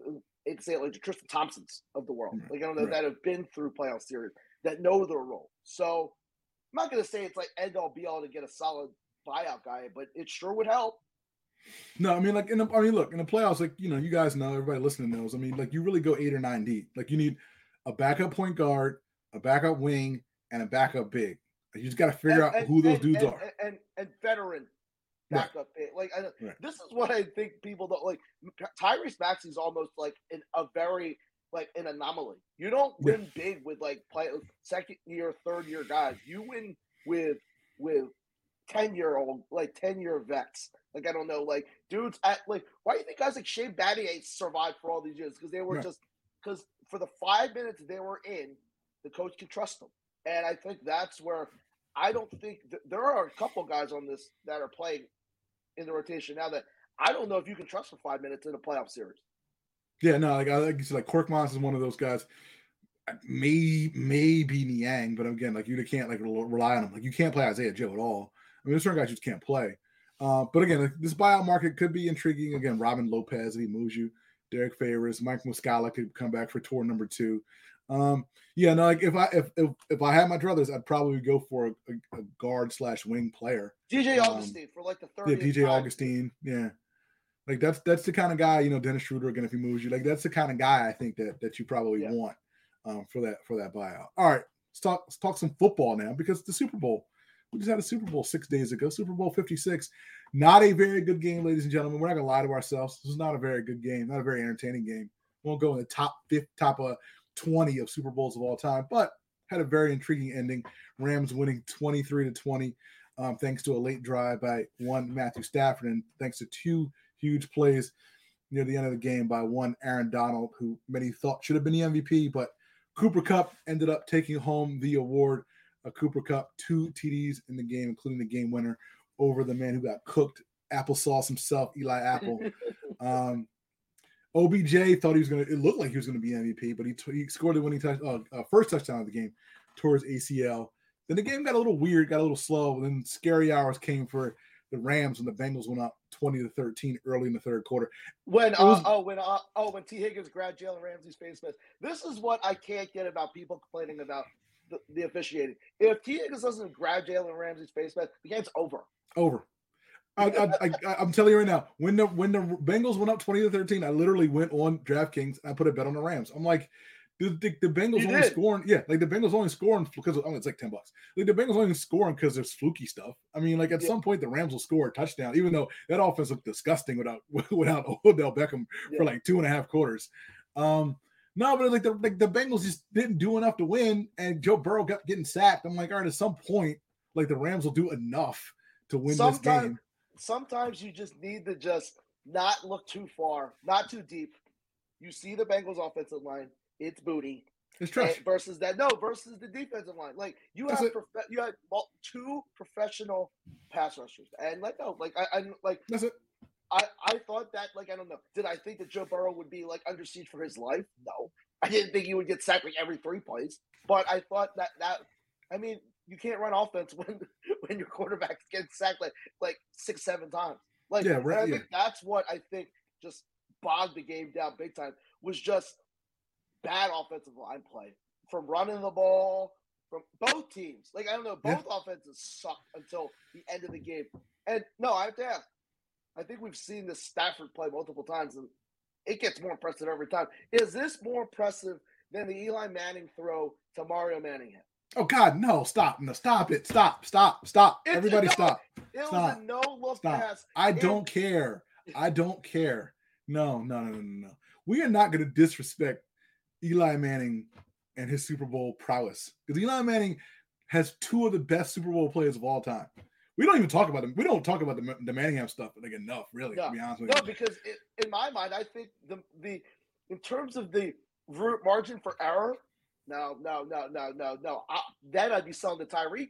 uh, it's say like the Tristan Thompsons of the world. Mm-hmm. Like I don't know right. that have been through playoff series that know their role. So I'm not gonna say it's like end all be all to get a solid buyout guy, but it sure would help. No, I mean, like in the, I mean, look in the playoffs, like you know, you guys know, everybody listening knows. I mean, like you really go eight or nine deep. Like you need a backup point guard, a backup wing, and a backup big. You just got to figure out And- who those and- dudes and, are. And, and and veteran Right. backup. eh, Like I, Right. this is what I think people don't like. Tyrese Maxey is almost like in a very like an anomaly. You don't Yeah. win big with like play second year, third year guys. You win with with ten year old like ten year vets. Like I don't know, like dudes at like why do you think guys like Shane Battier survived for all these years? Because they were Right. just because for the five minutes they were in, the coach could trust them. And I think that's where I don't think th- there are a couple guys on this that are playing in the rotation now that I don't know if you can trust for five minutes in a playoff series. Yeah, no, like I like you said, like Korkmaz is one of those guys. May maybe Niang, but again, like you can't like rely on him. Like you can't play Isaiah Joe at all. I mean, there's certain guys you just can't play. Uh, but again, this buyout market could be intriguing. Again, Robin Lopez if he moves you, Derrick Favors, Mike Muscala could come back for tour number two. Um, yeah, no, like if I if if, if I had my druthers, I'd probably go for a, a, a guard slash wing player. DJ Um, Augustin for like the third. Yeah, DJ Augustin. Yeah. Like that's that's the kind of guy, you know, Dennis Schroeder again, if he moves you, like that's the kind of guy I think that that you probably Yeah. want um for that for that buyout. All right, let's talk let's talk some football now because the Super Bowl. We just had a Super Bowl six days ago, Super Bowl 56. Not a very good game, ladies and gentlemen. We're not gonna lie to ourselves. This is not a very good game, not a very entertaining game. Won't go in the top fifth, top uh, 20 of Super Bowls of all time, but had a very intriguing ending. Rams winning 23 to 20 um, thanks to a late drive by one Matthew Stafford, and thanks to two huge plays near the end of the game by one Aaron Donald, who many thought should have been the MVP, but Cooper Kupp ended up taking home the award. A Cooper Kupp, two TDs in the game, including the game winner over the man who got cooked applesauce himself, Eli Apple. um, OBJ thought he was going to. It looked like he was going to be MVP, but he, t- he scored the winning touch, uh, uh, first touchdown of the game towards ACL. Then the game got a little weird, got a little slow. And then scary hours came for the Rams when the Bengals went up twenty to thirteen early in the third quarter. When It uh, oh when uh, oh when Tee Higgins grabbed Jalen Ramsey's face mask. This is what I can't get about people complaining about the, the officiating. If Tee Higgins doesn't grab Jalen Ramsey's face mask, the game's over. Over. I, I, I, I'm telling you right now, when the when the Bengals went up twenty to thirteen, I literally went on DraftKings and I put a bet on the Rams. I'm like, the, the, the Bengals only scoring, yeah, like the Bengals only scoring because of, oh, it's like ten bucks. Like the Bengals only scoring because there's fluky stuff. I mean, like at Yeah. some point the Rams will score a touchdown, even though that offense looked disgusting without without Odell Beckham Yeah. for like two and a half quarters. Um, no, but like the like the Bengals just didn't do enough to win, and Joe Burrow got getting sacked. I'm like, all right, at some point, like the Rams will do enough to win this game. Sometimes you just need to just not look too far, not too deep. You see the Bengals offensive line, it's booty. It's trash. versus that no versus the defensive line. Like you That's have prof- you had two professional pass rushers, and like no, like I, I like That's it. I I thought that like I don't know. Did I think that Joe Burrow would be like under siege for his life? No, I didn't think he would get sacked like every three plays. But I thought that that I mean you can't run offense when when your quarterback's getting sacked like like six seven times. Like Yeah, right, I yeah. that's what I think just bogged the game down big time was just bad offensive line play from running the ball from both teams. Like I don't know, Yeah. both offenses sucked until the end of the game. And no, I have to ask. I think we've seen this Stafford play multiple times, and it gets more impressive every time. Is this more impressive than the Eli Manning throw to Mario Manningham? Oh God, no! Stop! No, stop it! Stop! Stop! Stop! It's Everybody, no- stop! It Stop. was a no look Stop. pass. I And- don't care. I don't care. No, no, no, no, no, no. We are not going to disrespect Eli Manning and his Super Bowl prowess because Eli Manning has two of the best Super Bowl players of all time. We don't even talk about them. We don't talk about the, the Manningham stuff like enough, really. To be honest with no, you. No, because it, in my mind, I think the the in terms of the root margin for error, no, no, no, no, no, no. I, then I'd be selling the Tyreek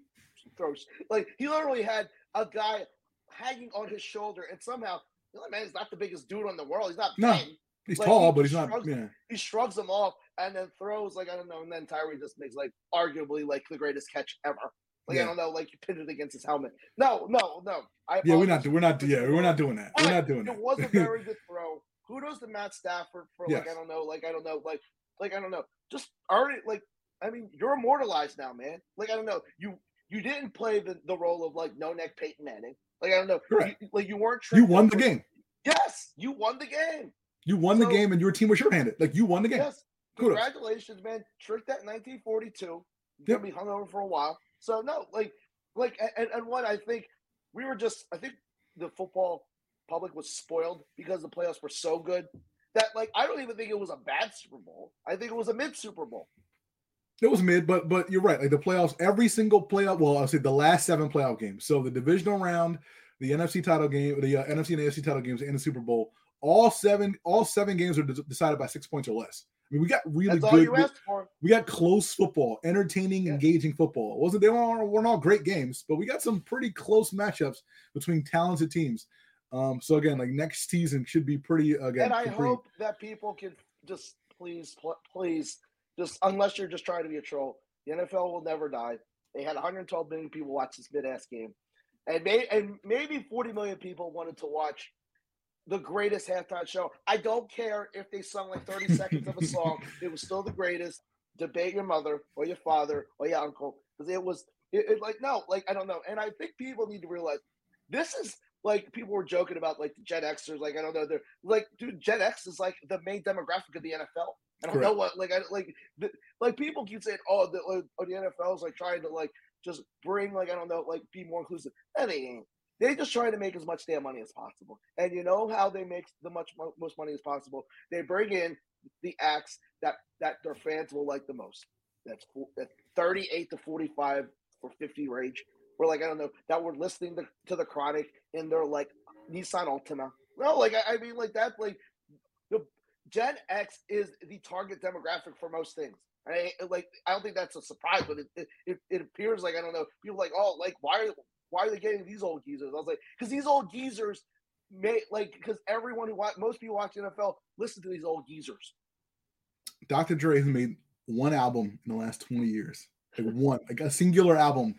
throws. Like he literally had a guy hanging on his shoulder, and somehow the other man is not the biggest dude in the world. He's not No. big. He's like, tall, he but he's not. Yeah, He shrugs him off and then throws like I don't know, and then Tyree just makes like arguably like the greatest catch ever. Like Yeah. I don't know, like you pinned it against his helmet. No, no, no. I yeah. We're not. We're not. Yeah, we're not doing that. We're not doing It that. was a very good throw. Kudos to Matt Stafford for like I don't know, like I don't know, like like I don't know, just already like I mean you're immortalized now, man. Like I don't know, you you didn't play the, the role of like no neck Peyton Manning. Like I don't know, Correct. you, like you weren't. you won the game. Yes, you won the game. You won the game, and your team was shorthanded. Like you won the game. Yes. Kudos. Congratulations, man. Tricked that 1942. You're Yep. gonna be hung over for a while. So no, like, like, and, and what I think we were just, I think the football public was spoiled because the playoffs were so good that, like, I don't even think it was a bad Super Bowl. I think it was a mid Super Bowl. It was mid, but but you're right. Like the playoffs, every single playoff. Well, I'll say the last seven playoff games. So the divisional round, the NFC title game, the uh, NFC and AFC title games, and the Super Bowl. All seven, all seven games are de- decided by six points or less. Mean, we got really That's good. for. we got close football, entertaining, Yeah. engaging football. It wasn't they weren't, weren't all great games, but we got some pretty close matchups between talented teams. Um, so again, like next season should be pretty again. and I pretty- hope that people can just please, pl- please, just unless you're just trying to be a troll, the NFL will never die. They had 112 million people watch this mid ass game, and may, and maybe 40 million people wanted to watch the greatest halftime show. I don't care if they sung like 30 seconds of a song; it was still the greatest. Debate your mother or your father or your uncle because it was it, it like no, like I don't know. And I think people need to realize this is like people were joking about like the Gen Xers, like I don't know, they're like, dude, Gen X is like the main demographic of the NFL. I don't know what, like, I like, the, like people keep saying, oh, the, like, oh, the NFL is like trying to like just bring like I don't know, like be more inclusive. That ain't. They just trying to make as much damn money as possible. And you know how they make the much most money as possible? They bring in the acts that that their fans will like the most. That's, that's 38 to 45 for 50 range. We're like, I don't know, that we're listening to, to the Chronic in their like Nissan Altima. No, like I, I mean, like that, like the Gen X is the target demographic for most things. I like I don't think that's a surprise, but it it, it, appears like I don't know. People like, oh, like why why are they getting these old geezers? I was like, because these old geezers may like because everyone who watch most people watch NFL listen to these old geezers. Dr. Dre has made one album in the last 20 years. Like one, like a singular album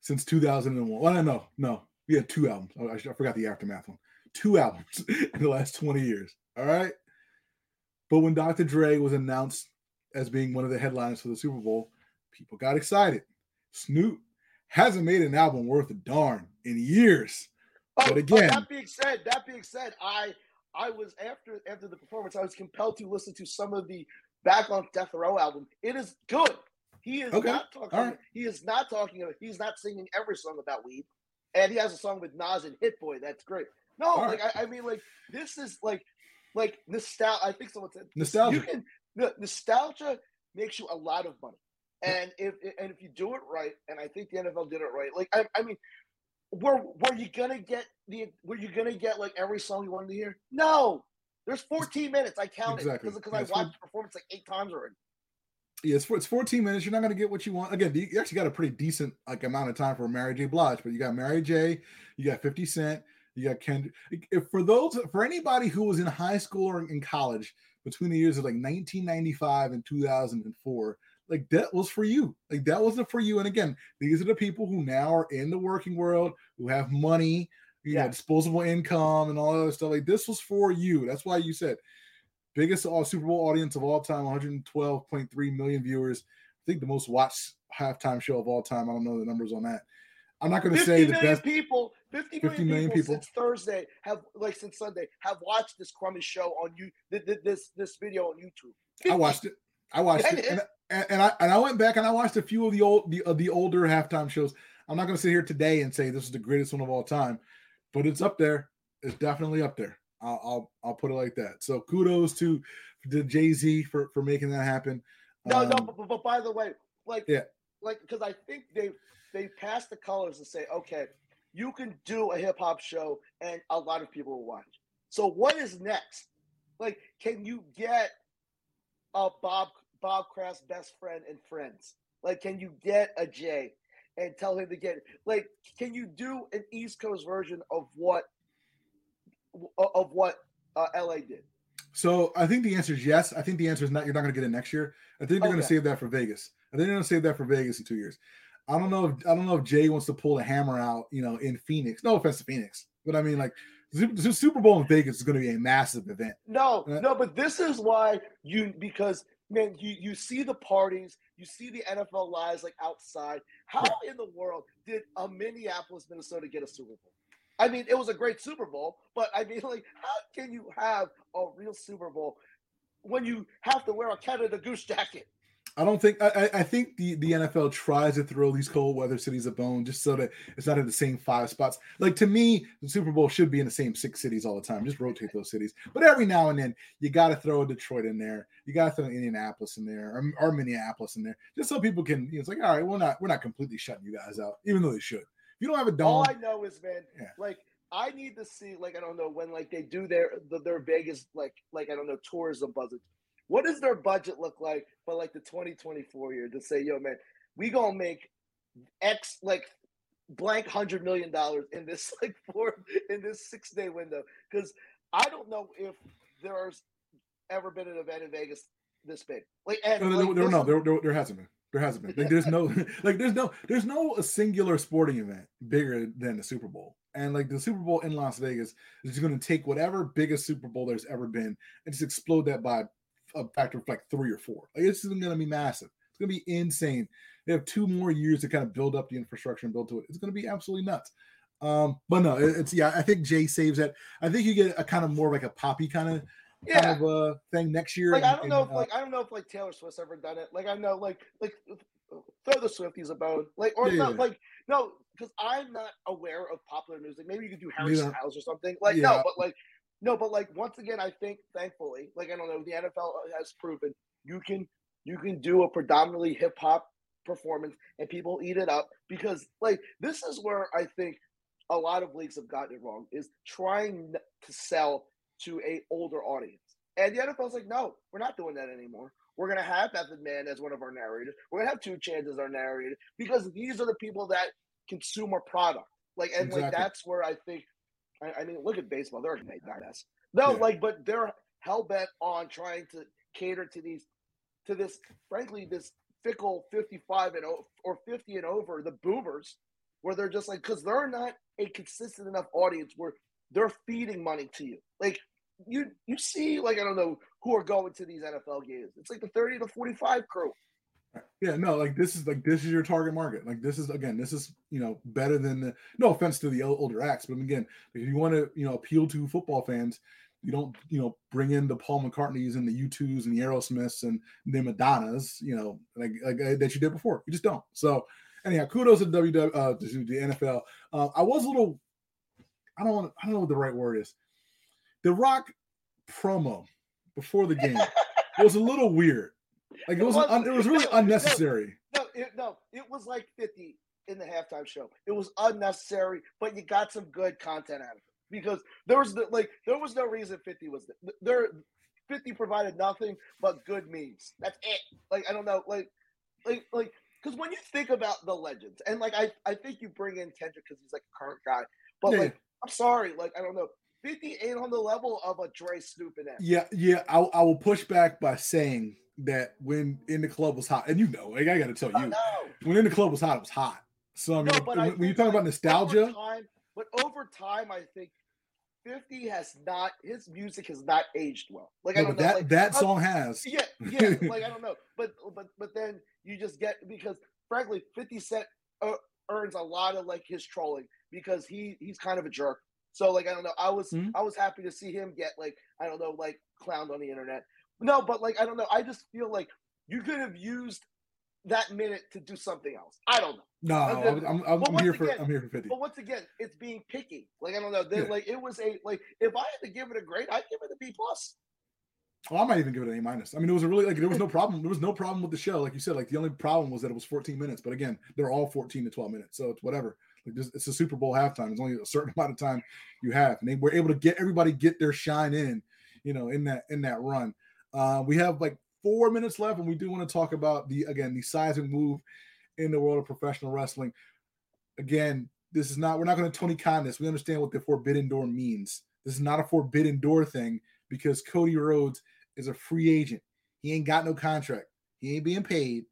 since 2001. Well, no, no, no. We had two albums. Oh, I, I forgot the aftermath one. Two albums in the last 20 years. All right. But when Dr. Dre was announced as being one of the headliners for the Super Bowl, people got excited. Snoop hasn't made an album worth a darn in years. Oh, But again- that being said, that being said, I I was after after the performance, I was compelled to listen to some of the Back on Death Row album. It is good. He is Okay, not talking. right. He is not talking. about- He's not singing every song about weed, and he has a song with Nas and Hit Boy. That's great. No, All like I, I mean, like this is like like nostalgia. I think someone said Nostalgia. You can no, nostalgia makes you a lot of money, and if and if you do it right, and I think the NFL did it right. Like I, I mean, were were you gonna get the were you gonna get like every song you wanted to hear? No. There's 14 minutes. I counted Exactly. because Yeah, I watched the performance like eight times already. Yeah, it's, it's 14 minutes. You're not going to get what you want. Again, you actually got a pretty decent like amount of time for Mary J. Blige, but you got Mary J. You got 50 Cent. You got Kendrick. If for those, for anybody who was in high school or in college between the years of like 1995 and 2004, like that was for you. Like that wasn't for you. And again, these are the people who now are in the working world, who have money, you know, Yeah. disposable income, and all that other stuff. Like this was for you. That's why you said biggest all Super Bowl audience of all time, 112.3 million viewers. I think the most watched halftime show of all time. I don't know the numbers on that. I'm not going to say the best. people, 50 million, 50 million people, people. since Thursday have like since Sunday have watched this crummy show on you th- th- this this video on YouTube. I watched it. I watched Yeah, it, it and, and, and I and I went back and I watched a few of the old the uh, the older halftime shows. I'm not going to sit here today and say this is the greatest one of all time, but it's up there. It's definitely up there. I'll I'll, I'll put it like that. So kudos to to Jay Z for for making that happen. No, no, Um, but, but, but by the way, like, Yeah. like because I think they they passed the colors and say, okay, you can do a hip hop show and a lot of people will watch. So what is next? Like, can you get a Bob Bob Kraft's best friend and friends? Like, can you get a Jay and tell him to get like? Can you do an East Coast version of what of what uh, LA did? So I think the answer is yes. I think the answer is not. You're not going to get it next year. I think they're going to save that for Vegas. I think they're going to save that for Vegas in two years. I don't know. If, I don't know if Jay wants to pull a hammer out. You know, in Phoenix. No offense to Phoenix, but I mean, like the the Super Bowl in Vegas is going to be a massive event. No, Uh, no, but this is why you because man, you you see the parties, you see the NFL lives like outside. How in the world did a Minneapolis, Minnesota get a Super Bowl? I mean, it was a great Super Bowl, but I mean, like, how can you have a real Super Bowl when you have to wear a Canada Goose jacket? I don't think. I, I- think the the NFL tries to throw these cold weather cities a bone just so that it's not in the same five spots. Like to me, the Super Bowl should be in the same six cities all the time. Just rotate those cities. But every now and then, you got to throw a Detroit in there. You got to throw Indianapolis in there or, or Minneapolis in there, just so people can. You know, it's like, all right, we're not we're not completely shutting you guys out, even though they should. If you don't have a dome, All I know is, man, Yeah. like I need to see, like I don't know when, like they do their their Vegas, like like I don't know tourism budget. What does their budget look like for like the 2024 year to say, yo, man, we gonna make X like blank hundred million dollars in this like four in this six day window? Because I don't know if there's ever been an event in Vegas this big. Like, and No, no, like, this- no, there, there, there hasn't been. There hasn't been. Like, there's no, like, there's no, there's no a singular sporting event bigger than the Super Bowl. And like the Super Bowl in Las Vegas is going to take whatever biggest Super Bowl there's ever been and just explode that by a factor of like three or four. Like, it's going to be massive. It's going to be insane. They have two more years to kind of build up the infrastructure and build to it. It's going to be absolutely nuts. Um, but no, it's yeah. I think Jay saves that. I think you get a kind of more like a poppy kind of yeah. kind of uh thing next year. like I don't know and, if uh, like I don't know if like Taylor Swift's ever done it. Like I know like like throw the Swifties a bone. Like or Yeah, not yeah. like no, because I'm not aware of popular music. Maybe you could do Harry Neither. Styles or something. Like Yeah. no, but like no, but like once again, I think thankfully, like I don't know, the NFL has proven you can you can do a predominantly hip hop performance and people eat it up because like this is where I think a lot of leagues have gotten it wrong is trying to sell to a older audience. And the NFL's like, no, we're not doing that anymore. We're gonna have Method Man as one of our narrators. We're gonna have 2 Chainz as our narrator because these are the people that consume our product. Like, and like that's where I think. I, I mean, look at baseball; they're a mess. No, Yeah. like, but they're hell bent on trying to cater to these, to this, frankly, this fickle fifty-five and o- or fifty and over, the boomers, where they're just like, because they're not a consistent enough audience where they're feeding money to you. Like you, you see, like I don't know who are going to these NFL games. It's like the thirty to forty-five crew. Yeah, no, like this is like this is your target market. Like this is again, this is you know better than the. No offense to the older acts, but again, if you want to you know appeal to football fans, you don't you know bring in the Paul McCartneys and the U2s and the Aerosmiths and the Madonnas, you know, like like uh, that you did before. You just don't. So anyhow, kudos to WW uh, to the NFL. Uh, I was a little, I don't want, I don't know what the right word is. The Rock promo before the game was a little weird. Like it It was, was- un, it was really no, no. unnecessary. No, it, no, it was like fifty in the halftime show. It was unnecessary, but you got some good content out of it because there was the, like there was no reason fifty was th- there. Fifty provided nothing but good memes. That's it. Like I don't know, like like like because when you think about the legends, and like I I think you bring in Kendrick because he's like a current guy, but Yeah. like I'm sorry, like I don't know. 50 ain't on the level of a Dre Snoop and them. Yeah, yeah. I, I will push back by saying that when in the club was hot, and you know, like I got to tell you, when in the club was hot, it was hot. So I mean, No, when, I when you talk about nostalgia, over time, but over time, I think 50 has not his music has not aged well. Like I don't know, that like, that song has. yeah, yeah, like I don't know, but but but then you just get because frankly, 50 Cent uh, earns a lot of like his trolling because he he's kind of a jerk. So like I don't know, I was Mhm. I was happy to see him get like I don't know like clowned on the internet. No, but like I don't know, I just feel like you could have used that minute to do something else. I don't know. No, I'm, I'm, I'm, but I'm once here for I'm here for fifty. But once again, it's being picky. Like I don't know. Yeah. like it was a like if I had to give it a grade, I'd give it a B plus. Oh, I might even give it an A minus. I mean, it was a really like there was no problem. There was no problem with the show, like you said. Like the only problem was that it was 14 minutes. But again, they're all 14 to 12 minutes, so it's whatever. Like this, it's a Super Bowl halftime. There's only a certain amount of time you have, and they were able to get everybody get their shine in, you know, in that in that run. Uh, we have like four minutes left, and we do want to talk about the again the seismic move in the world of professional wrestling. Again, this is not we're not going to Tony Khan this. We understand what the forbidden door means. This is not a forbidden door thing because Cody Rhodes is a free agent. He ain't got no contract. He ain't being paid.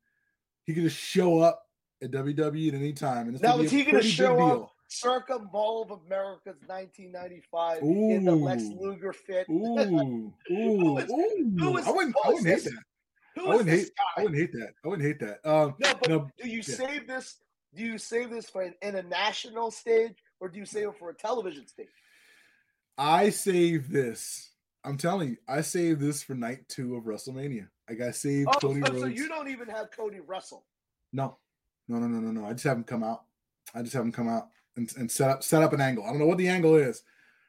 He could just show up at WWE at any time. And Now is he going to show up deal. Circa Mall of America's 1995 in the Lex Luger fit? Ooh, ooh, ooh! who is- I wouldn't, I who is wouldn't hate that. Who I wouldn't hate. I wouldn't hate that. I wouldn't hate that. Um, No, but no, do you yeah. save this? Do you save this for an, international stage, or do you save it for a television stage? I save this. I'm telling you, I save this for night two of WrestleMania. I got saved Oh, Cody so, Rhodes. so you don't even have Cody wrestle. No, no, no, no, no, no. I just haven't come out. I just haven't come out and, and set up set up an angle. I don't know what the angle is.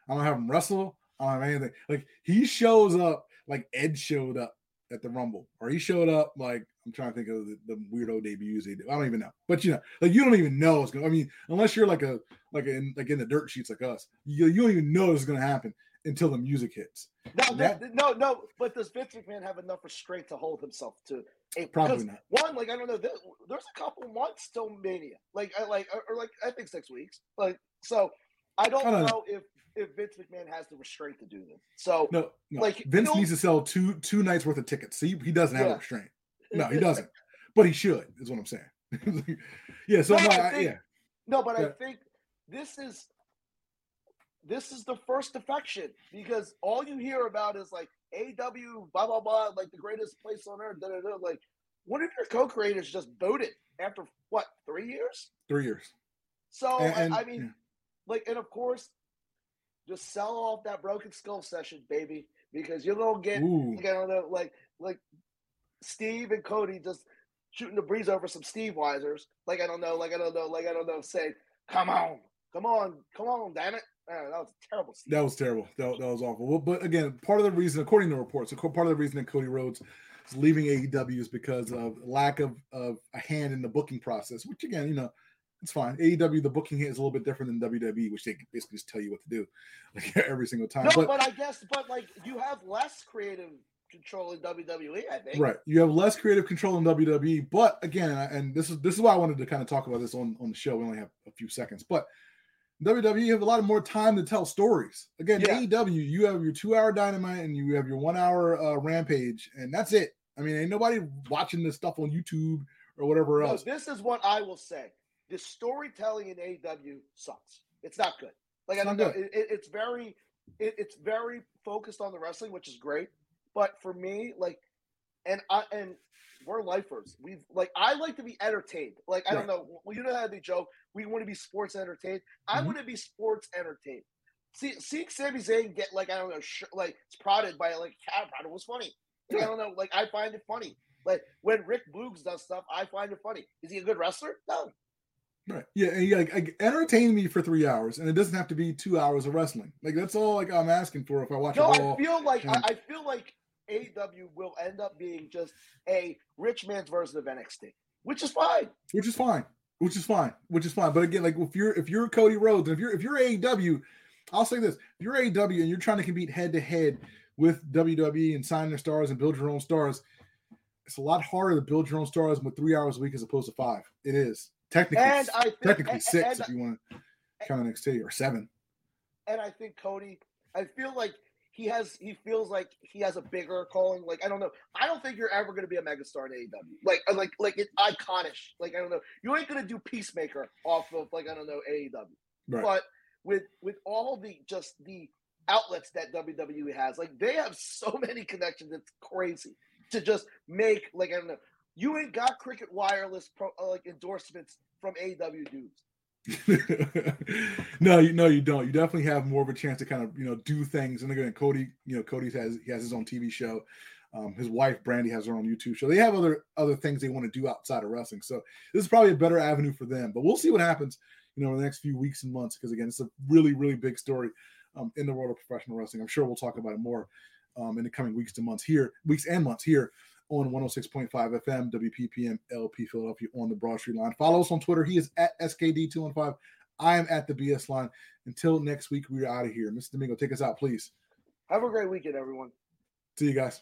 I don't have him wrestle. I don't have anything. Like he shows up like Ed showed up at the Rumble, or he showed up like I'm trying to think of the, the weirdo debuts they do. I don't even know. But you know, like you don't even know what's going. I mean, unless you're like a like in like in the dirt sheets like us, you, you don't even know what's going to happen until the music hits. No, That- no, no. But does Vince McMahon have enough restraint to hold himself to a Probably not. One, like I don't know. There, there's a couple months till Mania, like I like or, or like I think six weeks. Like so, I don't, I don't know. know if if Vince McMahon has the restraint to do this. So No, no. Like, Vince you know- needs to sell two two nights worth of tickets. See, he doesn't have a Yeah. restraint. No, he doesn't. but he should. Is what I'm saying. yeah. So No, no, I I- think- yeah. No, but I think this is this is the first defection because all you hear about is like AEW, blah blah blah, like the greatest place on earth. Da, da, da. Like, what if your co-creators just voted after what three years? Three years. So And- and- I, I mean, like, and of course, just sell off that broken skull session, baby, because you're gonna get Ooh. like, I don't know, like like Steve and Cody just shooting the breeze over some Steveweisers. Like I don't know, like I don't know, like I don't know, say, "Come on, come on, come on, damn it!" That was a terrible. Steve. That was terrible. That, that was awful. Well, but again, part of the reason, according to reports, part of the reason that Cody Rhodes is leaving AEW is because of lack of, of a hand in the booking process, which again, you know, it's fine. AEW, the booking is a little bit different than WWE, which they basically just tell you what to do like every single time. no, but, but, I guess, but like you have less creative control in WWE. I think. right, you have less creative control in WWE. But again, and this is this is why I wanted to kind of talk about this on on the show. We only have a few seconds, but WWE you have a lot of more time to tell stories. Again, Yeah. AEW, you have your two hour dynamite and you have your one hour uh, rampage, and that's it. I mean, ain't nobody watching this stuff on YouTube or whatever No, else. this is what I will say. The storytelling in AEW sucks. It's not good. Like It's I don't know. It, it- it's very, it, it's very focused on the wrestling, which is great. But for me, like, and I and we're lifers. We've like I like to be entertained. Like I don't know. Well, you know how they joke. We want to be sports entertained. I Mhm. want to be sports entertained. See, seeing Sami Zayn get like I don't know, sh- like prodded by like a cat prod was funny. Like, I don't know. Like I find it funny. Like when Rick Boogs does stuff, I find it funny. Is he a good wrestler? No. Right. Yeah, and you like, like entertain me for three hours, and it doesn't have to be two hours of wrestling. Like that's all like I'm asking for if I watch No, a I feel like I, I feel like AEW will end up being just a rich man's version of NXT, which is fine. which is fine, which is fine, which is fine. But again, like if you're if you're Cody Rhodes, and if you're if you're AEW, I'll say this: if you're AEW and you're trying to compete head to head with WWE and sign their stars and build your own stars, it's a lot harder to build your own stars with three hours a week as opposed to five. It is technically And I think, technically and, six and, if you want to count NXT or seven. and I think Cody. I feel like he has. He feels like he has a bigger calling. Like I don't know. I don't think you're ever going to be a megastar in AEW. Like uh, like like it iconish. Like I don't know. You ain't going to do Peacemaker off of like I don't know AEW. Right. But with with all the just the outlets that WWE has, like they have so many connections. It's crazy to just make like I don't know. You ain't got Cricket Wireless pro, uh, like endorsements from AEW dudes. no, you no, you don't. You definitely have more of a chance to kind of you know do things. And again, Cody, you know, Cody has he has his own TV show. Um, his wife Brandi has her own YouTube show. They have other other things they want to do outside of wrestling. So this is probably a better avenue for them. But we'll see what happens, you know, in the next few weeks and months. Because again, it's a really really big story um, in the world of professional wrestling. I'm sure we'll talk about it more um, in the coming weeks to months here, weeks and months here on 106.5 FM, WPPM LP Philadelphia on the Broad Street line. Follow us on Twitter. He is at SKD215. I am at the BS line. Until next week, we are out of here. Mr. Domingo, take us out, please. Have a great weekend, everyone. See you guys.